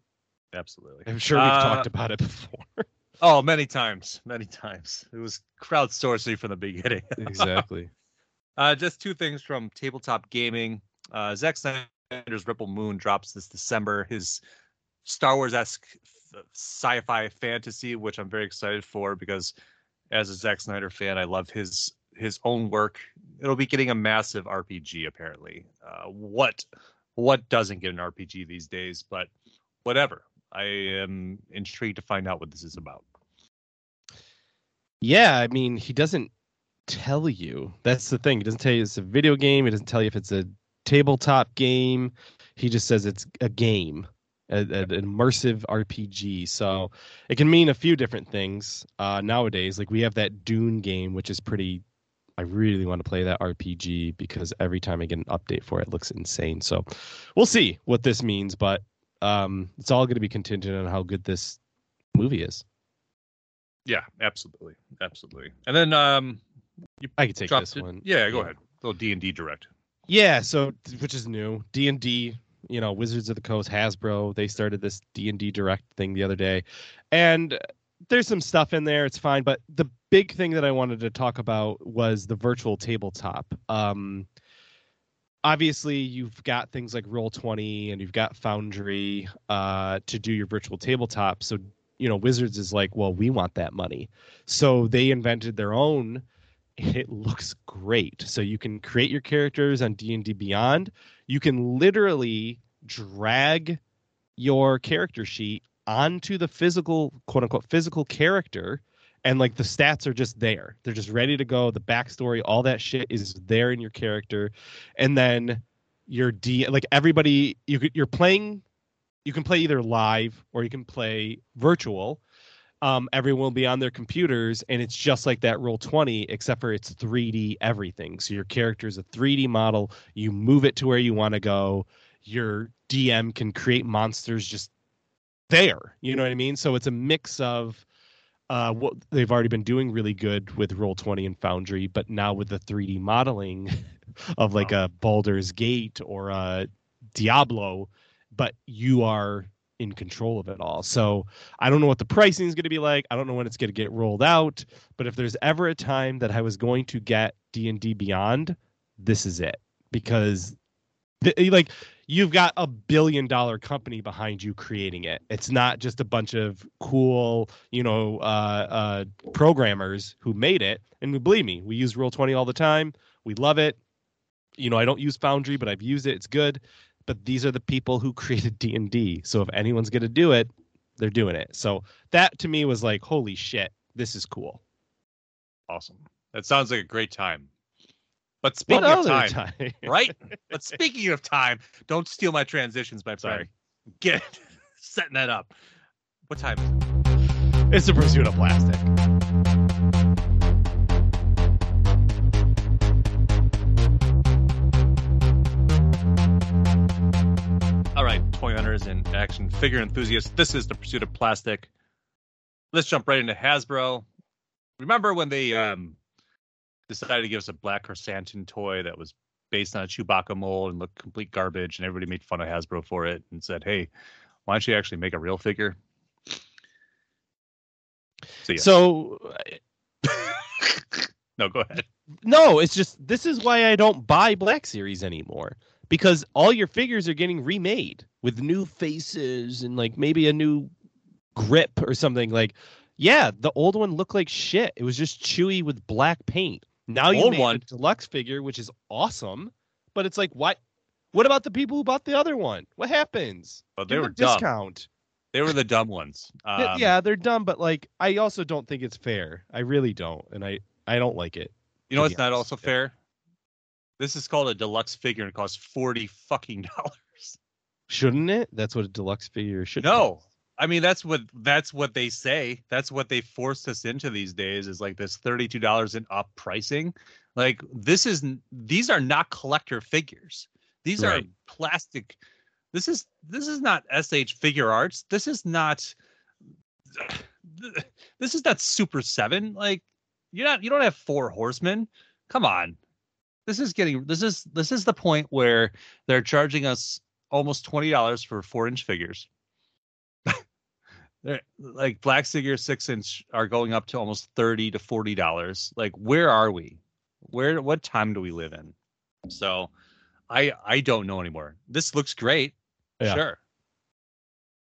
Absolutely. I'm sure we've Uh, talked about it before. Oh, many times, many times. It was crowdsourcing from the beginning. exactly. Uh, just two things from tabletop gaming. Uh, Zack Snyder's Rebel Moon drops this December. His Star Wars esque sci-fi fantasy, which I'm very excited for because as a Zack Snyder fan, I love his his own work. It'll be getting a massive RPG apparently. Uh, what what doesn't get an RPG these days? But whatever. I am intrigued to find out what this is about. Yeah, I mean, he doesn't tell you. That's the thing. He doesn't tell you it's a video game. He doesn't tell you if it's a tabletop game. He just says it's a game, a, an immersive RPG. So it can mean a few different things uh, nowadays. Like we have that Dune game, which is pretty. I really want to play that RPG because every time I get an update for it, it looks insane. So we'll see what this means, but um, it's all going to be contingent on how good this movie is. Yeah, absolutely, absolutely. And then um, you I can take this it. one. Yeah, go yeah. ahead. A little D and D direct. Yeah, so which is new. D and D, you know, Wizards of the Coast, Hasbro, they started this D and D direct thing the other day, and there's some stuff in there. It's fine, but the big thing that I wanted to talk about was the virtual tabletop. Um, obviously, you've got things like Roll Twenty and you've got Foundry uh, to do your virtual tabletop. So you know, Wizards is like, well, we want that money, so they invented their own it looks great. So you can create your characters on D&D Beyond. You can literally drag your character sheet onto the physical quote unquote physical character and like the stats are just there. They're just ready to go. The backstory, all that shit is there in your character. And then your D like everybody you you're playing you can play either live or you can play virtual um, everyone will be on their computers and it's just like that roll 20 except for it's 3d everything. So your character is a 3d model. You move it to where you want to go. Your dm can create monsters just there. You know what i mean? So it's a mix of uh, what they've already been doing really good with roll 20 and foundry but now with the 3d modeling of like wow. a baldur's gate or a diablo but you are in control of it all. So I don't know what the pricing is going to be like. I don't know when it's going to get rolled out. But if there's ever a time that I was going to get D and D Beyond, this is it because the, like you've got a billion dollar company behind you creating it. It's not just a bunch of cool, you know, uh, uh, programmers who made it. And believe me, we use Roll Twenty all the time. We love it. You know, I don't use Foundry, but I've used it. It's good but these are the people who created D&D. So if anyone's going to do it, they're doing it. So that to me was like, holy shit, this is cool. Awesome. That sounds like a great time. But speaking of time, time? right? But speaking of time, don't steal my transitions, my friend. Sorry. Get setting that up. What time is it? It's the pursuit of plastic. Toy hunters and action figure enthusiasts. This is the pursuit of plastic. Let's jump right into Hasbro. Remember when they um, decided to give us a Black Krrsantan toy that was based on a Chewbacca mold and looked complete garbage, and everybody made fun of Hasbro for it and said, "Hey, why don't you actually make a real figure?" So, yeah. so no, go ahead. No, it's just this is why I don't buy Black Series anymore because all your figures are getting remade with new faces and like maybe a new grip or something. Like yeah the old one looked like shit. It was just chewy with black paint. Now you old made one. a deluxe figure which is awesome but it's like what what about the people who bought the other one? What happens? Well, they Give were discount. They were the dumb ones. Um, yeah they're dumb but like i also don't think it's fair. I really don't and i i don't like it you know it's not also fair this is called a deluxe figure and it costs forty fucking dollars. Shouldn't it? That's what a deluxe figure should. No, cost. I mean that's what that's what they say. That's what they forced us into these days. Is like this thirty-two dollars and up pricing. Like this is these are not collector figures. These right. are plastic. This is this is not sh Figuarts. This is not. This is not Super Seven. Like you're not. You don't have four horsemen. Come on this is getting this is this is the point where they're charging us almost twenty dollars for four inch figures. they're like black figure six inch are going up to almost thirty to forty dollars. Like where are we? Where what time do we live in? So I I don't know anymore. This looks great. Yeah. Sure.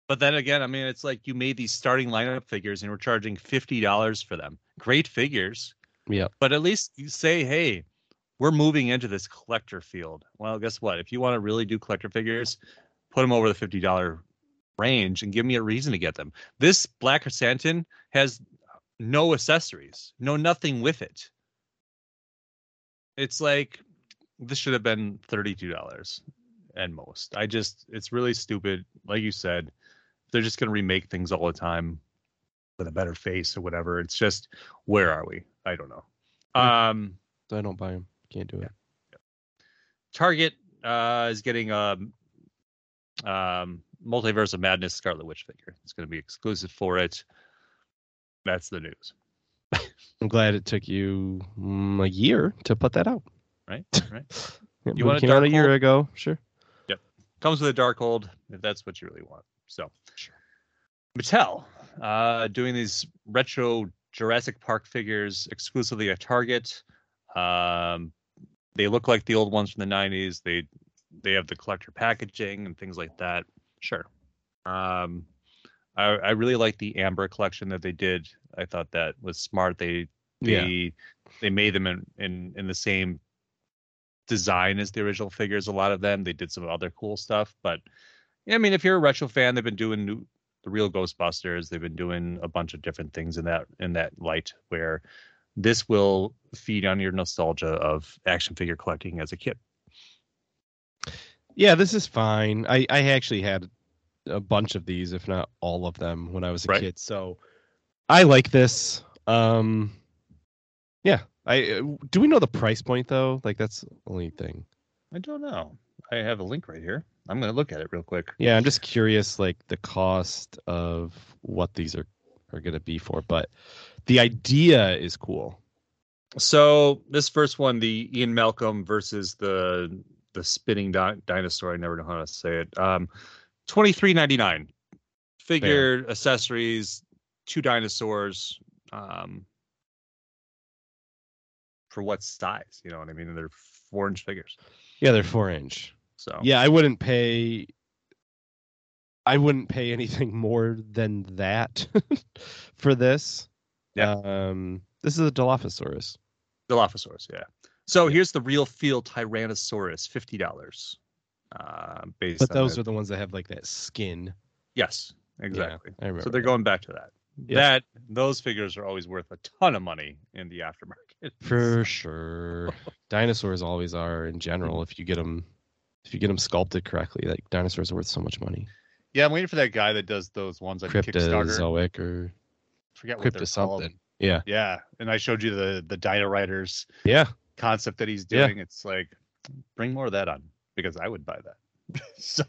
But then again, I mean, it's like you made these starting lineup figures and we're charging fifty dollars for them. Great figures, Yeah. but at least you say, hey, we're moving into this collector field. Well, guess what? If you want to really do collector figures, put them over the fifty dollar range and give me a reason to get them. This Black Chrysanthemum has no accessories, no nothing with it. It's like this should have been thirty two dollars and most. I just it's really stupid. Like you said, they're just gonna remake things all the time with a better face or whatever. It's just where are we? I don't know. Um So I don't buy them. Can't do it. Target uh, is getting a um, Multiverse of Madness Scarlet Witch figure. It's going to be exclusive for it. That's the news, I'm glad it took you mm, a year to put that out. right? Right. Yeah, You want came out a year ago. Sure. Yep. Comes with a Darkhold if that's what you really want. So, Sure. Mattel uh, doing these retro Jurassic Park figures exclusively at Target. Um, they look like the old ones from the '90s. They they have the collector packaging and things like that. Sure. Um, I, I really like the Amber collection that they did. I thought that was smart. They Yeah. they they made them in, in in the same design as the original figures. A lot of them they did some other cool stuff, but yeah, I mean, if you're a retro fan, they've been doing new, the real Ghostbusters. They've been doing a bunch of different things in that in that light where this will feed on your nostalgia of action figure collecting as a kid. Yeah, this is fine. I I actually had a bunch of these, if not all of them, when I was a Right. kid. So I like this. Um, yeah. I uh, do we know the price point though? Like that's the only thing. I don't know. I have a link right here. I'm going to look at it real quick. Yeah, I'm just curious, like the cost of what these are are going to be for. But the idea is cool. So this first one, the Ian Malcolm versus the the spinning di- dinosaur. I never know how to say it. Um, twenty three ninety nine. Figure accessories, two dinosaurs. Um, for what size? You know what I mean? They're four inch figures. Yeah, they're four inch. So Yeah, I wouldn't pay. I wouldn't pay anything more than that for this. Yeah. Um, this is a Dilophosaurus. Dilophosaurus, yeah. So here's the real feel Tyrannosaurus, fifty dollars. Uh, based But those are the ones that have like that skin. yes, exactly. Remember. So they're that. going back to that. Yeah. That those figures are always worth a ton of money in the aftermarket. for sure. Dinosaurs always are in general. If you get them, if you get them sculpted correctly, like dinosaurs are worth so much money. Yeah, I'm waiting for that guy that does those ones on Kickstarter. Cryptozoic or forget what crypto called. something. Yeah, Yeah, and I showed you the the Dino Riders yeah. concept that he's Yeah. doing. It's like bring more of that on because I would buy that. so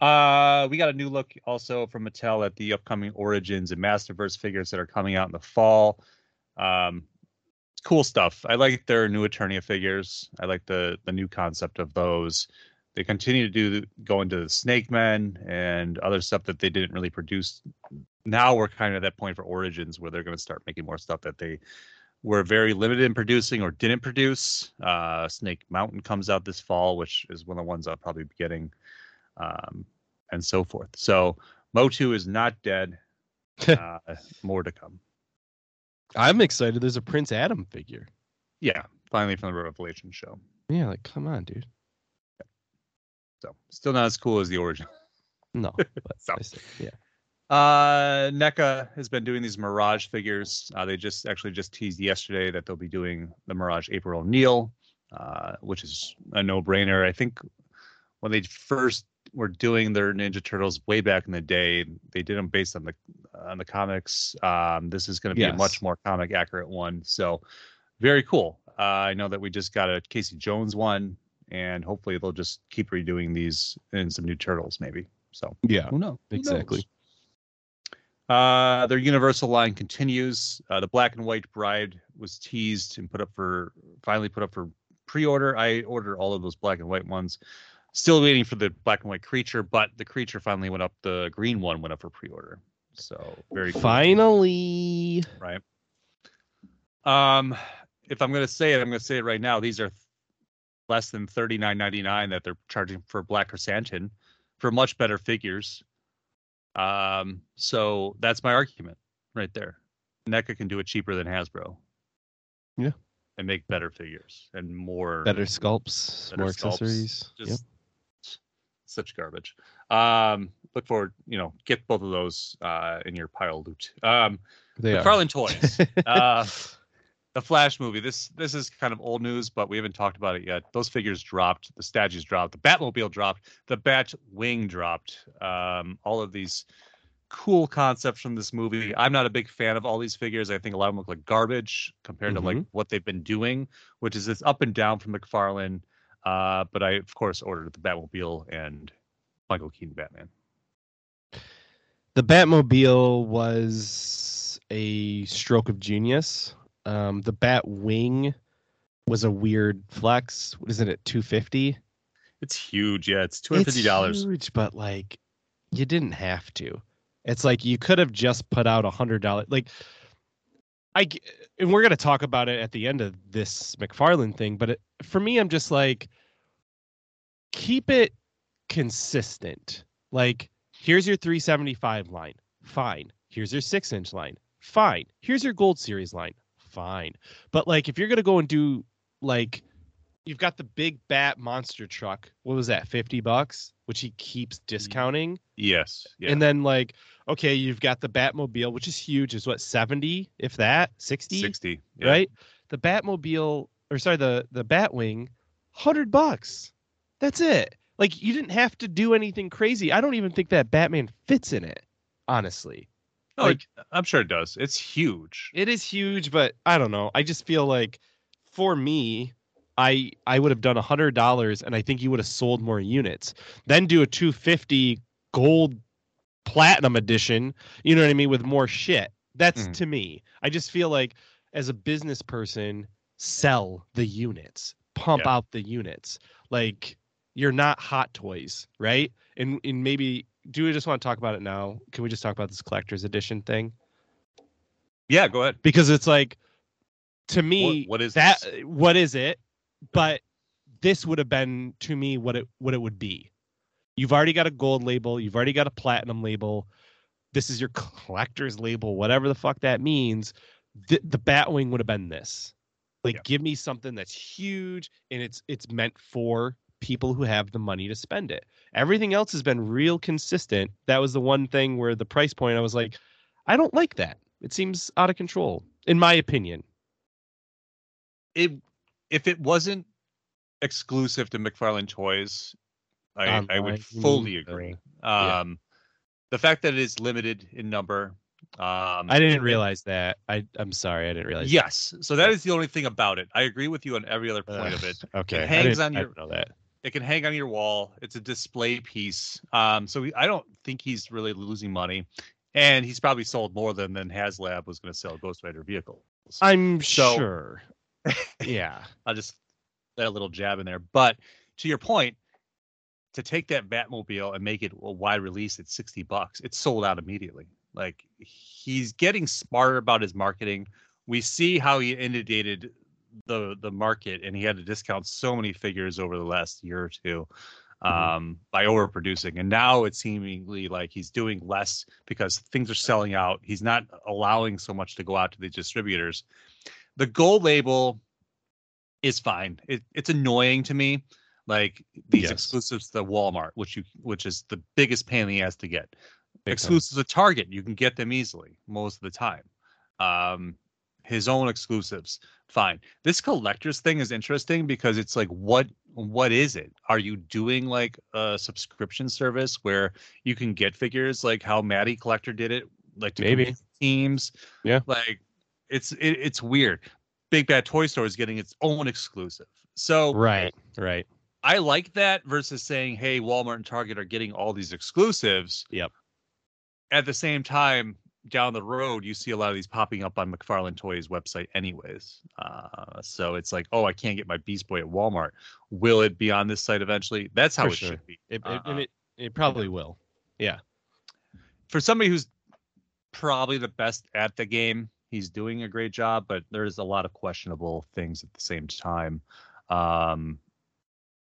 uh we got a new look also from Mattel at the upcoming Origins and Masterverse figures that are coming out in the fall. Um cool stuff. I like their new Eternia figures. I like the the new concept of those. They continue to do go into the Snake Men and other stuff that they didn't really produce. Now we're kind of at that point for Origins where they're going to start making more stuff that they were very limited in producing or didn't produce. Uh, Snake Mountain comes out this fall, which is one of the ones I'll probably be getting, um, and so forth. So Motu is not dead. uh, more to come. I'm excited. There's a Prince Adam figure. Yeah, finally from the Revelation show. Yeah, like come on, dude. So still not as cool as the origin. No, So. Yeah. Uh, NECA has been doing these Mirage figures. Uh, they just actually just teased yesterday that they'll be doing the Mirage April O'Neil, uh, which is a no-brainer. I think when they first were doing their Ninja Turtles way back in the day, they did them based on the on the comics. Um, this is going to be a much more comic accurate one. So very cool. Uh, I know that we just got a Casey Jones one, and hopefully they'll just keep redoing these in some new Turtles, maybe. So Yeah, who knows? Who exactly. knows? Uh, their Universal line continues. Uh, the Black and White Bride was teased and put up for finally put up for pre-order. I ordered all of those black and white ones. Still waiting for the black and white creature, but the creature finally went up. The green one went up for pre-order. So very cool. Finally. right. Um, if I'm going to say it, I'm going to say it right now. These are less than thirty nine ninety nine that they're charging for Black Chrysanthemum for much better figures. Um, so that's my argument right there. NECA can do it cheaper than Hasbro. Yeah. And make better figures and more better sculpts, better more sculpts. accessories. Just Yep. such garbage. Um, look forward, you know, get both of those uh, in your pile of loot. Um, They are. Toys. uh, the Flash movie. This this is kind of old news, but we haven't talked about it yet. Those figures dropped. The statues dropped. The Batmobile dropped. The Bat Wing dropped. Um, all of these cool concepts from this movie. I'm not a big fan of all these figures. I think a lot of them look like garbage compared to like what they've been doing, which is this up and down from McFarlane. Uh, but I of course ordered the Batmobile and Michael Keaton Batman. the Batmobile was a stroke of genius. Um, the Bat Wing was a weird flex. What is it at 250? It's huge. Yeah, it's two hundred fifty dollars. It's huge, but like you didn't have to. It's like you could have just put out a hundred dollar like I and we're gonna talk about it at the end of this McFarlane thing, but it, for me, I'm just like keep it consistent. Like here's your 375 line, fine. Here's your six inch line, fine. Here's your Gold Series line, fine. But like if you're gonna go and do like you've got the big bat monster truck. What was that? 50 bucks, which he keeps discounting. Yes. Yeah. And then like, okay, you've got the Batmobile, which is huge, is what 70, if that, 60, sixty. Yeah. right? The Batmobile or sorry, the the Batwing, 100 bucks. That's it. Like you didn't have to do anything crazy. I don't even think that Batman fits in it, honestly. No, like- it- I'm sure it does. It's huge. It is huge, but I don't know. I just feel like for me, I I would have done a hundred dollars, and I think you would have sold more units. Then do a two fifty gold platinum edition. You know what I mean with more shit. That's Mhm. to me. I just feel like as a business person, sell the units, pump Yeah. out the units. Like you're not Hot Toys, right? And and maybe do we just want to talk about it now? Can we just talk about this collector's edition thing? Yeah, go ahead. because it's like to me What- what is that this? what is it but this would have been to me what it what it would be you've already got a gold label you've already got a platinum label this is your collector's label whatever the fuck that means the, the batwing would have been this like Yeah. give me something that's huge and it's it's meant for people who have the money to spend it everything else has been real consistent that was the one thing where the price point i was like i don't like that it seems out of control in my opinion It if it wasn't exclusive to McFarlane Toys, I, I would you fully agree. yeah. Um, the fact that it is limited in number. Um, i didn't realize that i i'm sorry i didn't realize Yes, so that is the only thing about it. I agree with you on every other that. point of it. Okay I hangs on your- know that It can hang on your wall. It's a display piece. Um, so we, I don't think he's really losing money, and he's probably sold more than than HasLab was going to sell Ghost Rider vehicles. i'm So- sure yeah I'll just let a little jab in there. But to your point, to take that Batmobile and make it a wide release at 60 bucks, it's sold out immediately. Like he's getting smarter about his marketing. We see how he inundated the the market and he had to discount so many figures over the last year or two um, Mhm. by overproducing. And now it's seemingly like he's doing less because things are selling out. He's not allowing so much to go out to the distributors. The gold label is fine. It, it's annoying to me. Like these Yes. exclusives to Walmart, which you which is the biggest pain in the ass to get. Big time. exclusives to Target, you can get them easily most of the time. Um, his own exclusives, fine. This collector's thing is interesting because it's like, what what is it? Are you doing like a subscription service where you can get figures like how Matty Collector did it, like to Maybe. teams? Yeah. like it's it, it's weird. Big Bad Toy Store is getting its own exclusive. So right right I like that versus saying, hey, Walmart and Target are getting all these exclusives. Yep. At the same time, down the road, you see a lot of these popping up on McFarlane Toys website, anyways. Uh, so it's like, oh, I can't get my Beast Boy at Walmart. Will it be on this site eventually? That's how For it sure. should be. it, it, Uh, and it it probably will Yeah. for somebody who's probably the best at the game, He's doing a great job, but there's a lot of questionable things at the same time. Um,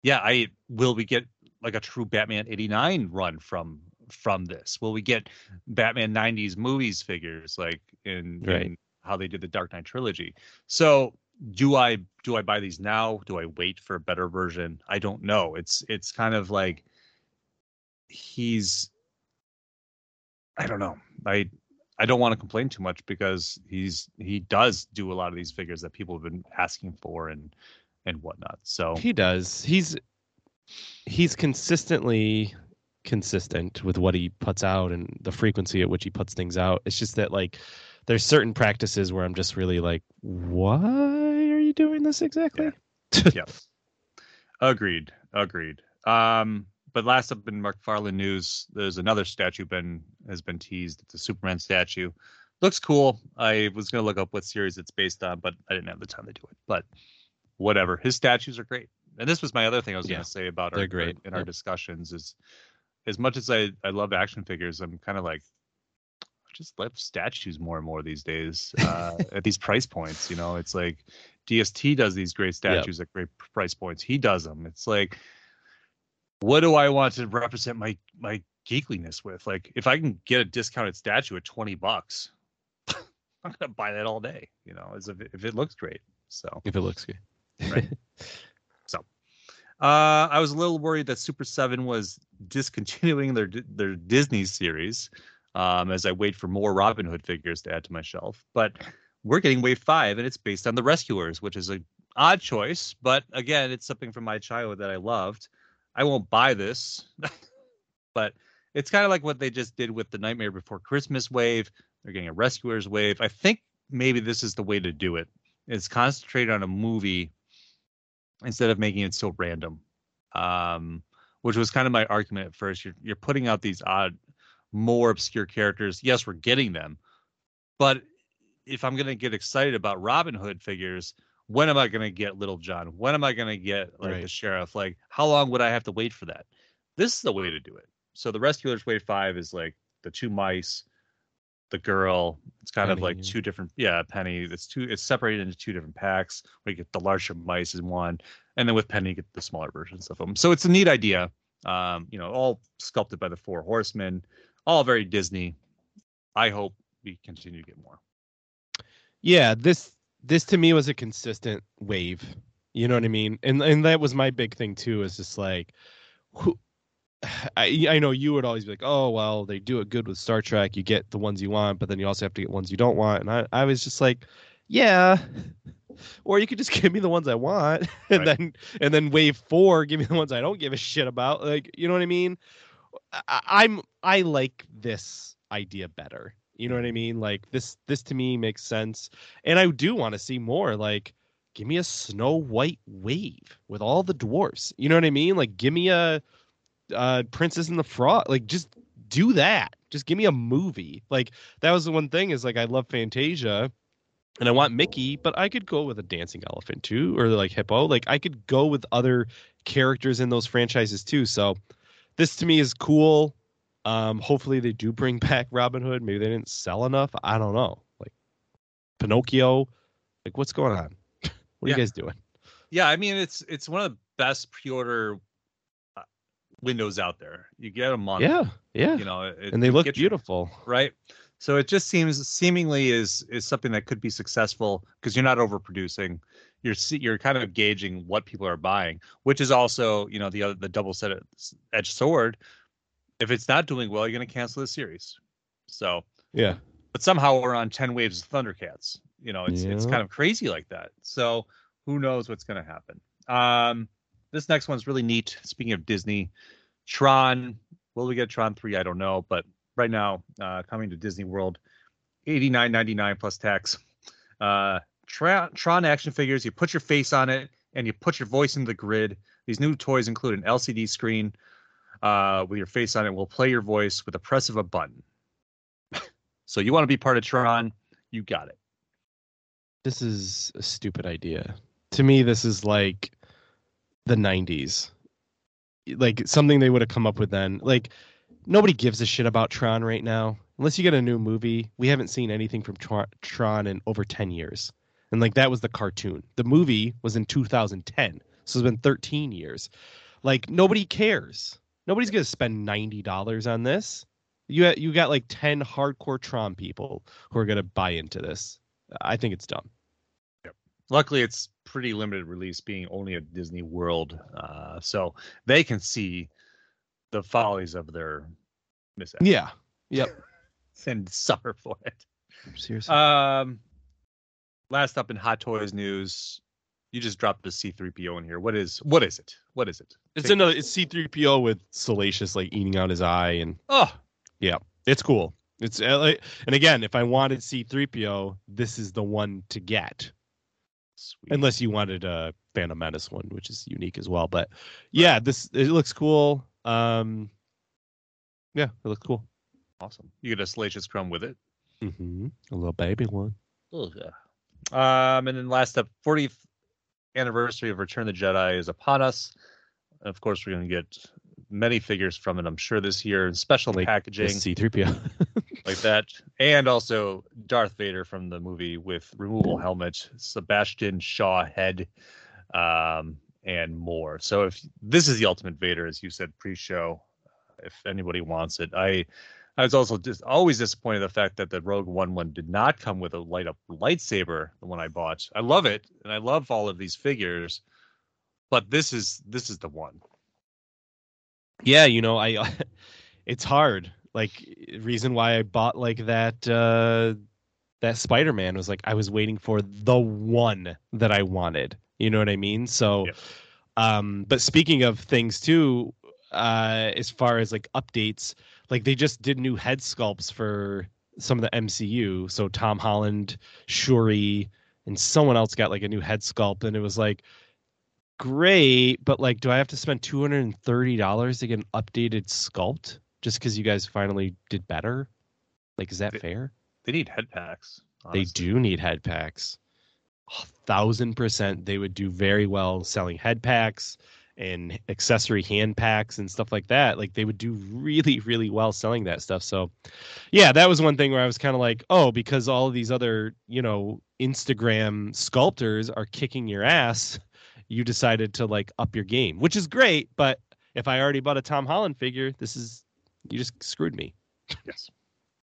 yeah, I will we get like a true Batman 89 run from from this? Will we get Batman 90s movies figures like in, right. in how they did the Dark Knight trilogy? So do I do I buy these now? Do I wait for a better version? I don't know. It's it's kind of like he's I don't know. I I don't want to complain too much because he's he does do a lot of these figures that people have been asking for and and whatnot. So he does. He's he's consistently consistent with what he puts out and the frequency at which he puts things out. It's just that like there's certain practices where I'm just really like, why are you doing this exactly? Yeah. yep. Agreed. Agreed. Um, but last up in McFarlane news, there's another statue been has been teased. It's a Superman statue. Looks cool. I was gonna look up what series it's based on, but I didn't have the time to do it. But whatever. His statues are great. And this was my other thing I was yeah, gonna say about our great. in our discussions is as much as I, I love action figures, I'm kind of like I just love statues more and more these days uh, at these price points. You know, it's like DST does these great statues yep. at great price points. He does them. It's like what do I want to represent my my geekliness with? Like if I can get a discounted statue at 20 bucks, I'm gonna buy that all day, you know, as if it, if it looks great. So if it looks good. right. Uh, I was a little worried that Super 7 was discontinuing their their Disney series um, as I wait for more Robin Hood figures to add to my shelf. But we're getting Wave 5 and it's based on the Rescuers, which is an odd choice, but again, it's something from my childhood that I loved. I won't buy this, but it's kind of like what they just did with the Nightmare Before Christmas wave. They're getting a Rescuers wave. I think maybe this is the way to do it. it. Is concentrate on a movie instead of making it so random. Um, which was kind of my argument at first. You're you're putting out these odd, more obscure characters. Yes, we're getting them, but if I'm gonna get excited about Robin Hood figures, when am I going to get Little John? When am I going to get like right. the sheriff? Like, how long would I have to wait for that? This is the way to do it. So the Rescuers Wave Five is like the two mice, the girl. It's kind Penny, of like two different. Yeah, Penny. It's two. It's separated into two different packs. We get the larger mice in one, and then with Penny, you get the smaller versions of them. So it's a neat idea. Um, you know, all sculpted by the Four Horsemen, all very Disney. I hope we continue to get more. Yeah, this this to me was a consistent wave. You know what I mean? And and that was my big thing too. Is just like, who, I I know you would always be like, oh well, they do it good with Star Trek. You get the ones you want, but then you also have to get ones you don't want. And I I was just like, yeah. Or you could just give me the ones I want, and right. then and then wave four, give me the ones I don't give a shit about. Like, you know what I mean? I, I'm I like this idea better. You know what I mean? Like this this to me makes sense. And I do want to see more like give me a Snow White wave with all the dwarfs. You know what I mean? Like give me a uh Princess and the Frog. Like just do that. Just give me a movie. Like that was the one thing is like I love Fantasia and I want Mickey, but I could go with a dancing elephant too, or like hippo. Like I could go with other characters in those franchises too. So this to me is cool. Um, hopefully they do bring back Robin Hood. Maybe they didn't sell enough. I don't know. Like Pinocchio, like what's going on? what are yeah. you guys doing? Yeah, I mean it's it's one of the best pre-order windows out there. You get a month. Yeah, yeah. You know, it, and they look beautiful, you, right? So it just seems seemingly is is something that could be successful because you're not overproducing. You're you're kind of gauging what people are buying, which is also you know the other the double set of edged sword if it's not doing well, you're going to cancel the series. So yeah, but somehow we're on ten waves of Thundercats. You know, it's yeah. it's kind of crazy like that. So who knows what's going to happen? Um, this next one's really neat. Speaking of Disney, Tron. Will we get Tron three? I don't know, but right now, uh, coming to Disney World, eighty nine ninety nine plus tax. Uh, Tron, action figures. You put your face on it and you put your voice in the grid. These new toys include an LCD screen, uh, with your face on it will play your voice with the press of a button. so you want to be part of Tron, you got it. This is a stupid idea. To me, this is like the 90s. Like something they would have come up with then. Like nobody gives a shit about Tron right now. unless you get a new movie, we haven't seen anything from Tron in over 10 years. And like that was the cartoon. The movie was in 2010. So it's been 13 years. Like nobody cares. Nobody's to spend $90 on this. You you got like 10 hardcore Tron people who are to buy into this. I think it's dumb. Yep. Luckily, it's pretty limited release, being only a Disney World, uh, so they can see the follies of their mishap. Yeah. Yep. and suffer for it. Seriously. Um, last up in Hot Toys news, you just dropped the C3PO in here. What is what is it? What is it? It's another it's C3PO with Salacious like eating out his eye and oh yeah, it's cool. It's uh, and again, if I wanted C3PO, this is the one to get. Sweet. Unless you wanted a Phantom Menace one, which is unique as well. But yeah, this it looks cool. Um, yeah, it looks cool. Awesome. You get a Salacious Crumb with it. Mm-hmm. A little baby one. Oh yeah. Um, and then last up, 40th anniversary of Return of the Jedi is upon us. Of course, we're going to get many figures from it, I'm sure, this year, in special like packaging. C3PO. like that. And also Darth Vader from the movie with removable helmet, Sebastian Shaw head, um, and more. So if this is the ultimate Vader, as you said pre-show, if anybody wants it, I I was also just always disappointed the fact that the Rogue One one did not come with a light up lightsaber. The one I bought, I love it, and I love all of these figures, but this is this is the one. Yeah, you know, I it's hard. Like reason why I bought like that uh that Spider-Man was like I was waiting for the one that I wanted. You know what I mean? So yeah. um but speaking of things too, uh as far as like updates, like they just did new head sculpts for some of the MCU. So Tom Holland, Shuri, and someone else got like a new head sculpt, and it was like great, but like, do I have to spend two hundred and thirty dollars to get an updated sculpt just because you guys finally did better? Like, is that they, fair? They need head packs. Honestly. They do need head packs. A thousand percent, they would do very well selling head packs and accessory hand packs and stuff like that. Like they would do really, really well selling that stuff. So, yeah, that was one thing where I was kind of like, oh, because all of these other, you know, Instagram sculptors are kicking your ass, you decided to like up your game, which is great. But if I already bought a Tom Holland figure, this is you just screwed me. yes,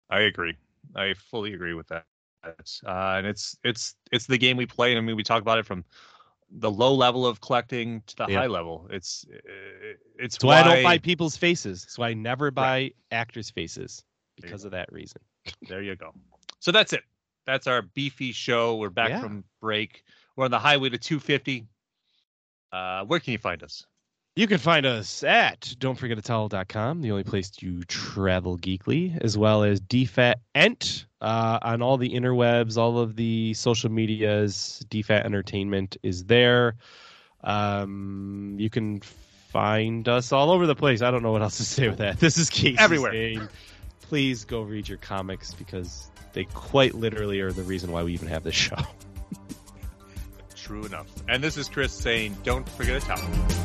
I agree. I fully agree with that. Uh, and it's it's it's the game we play. I mean, we talk about it from the low level of collecting to the high level. It's it's why, why, I don't buy people's faces. So I never buy right. actors' faces because of that reason. There you go. So that's it. That's our beefy show. We're back yeah. from break. We're on the highway to 250. Uh, where can you find us? You can find us at don'tforgetatowel.com, the only place to travel geekly, as well as DFAT Ent uh, on all the interwebs, all of the social medias. DFAT Entertainment is there. Um, you can find us all over the place. I don't know what else to say with that. This is Casey. Everywhere. Saying, please go read your comics because they quite literally are the reason why we even have this show. True enough. And this is Chris saying, don't forget a towel.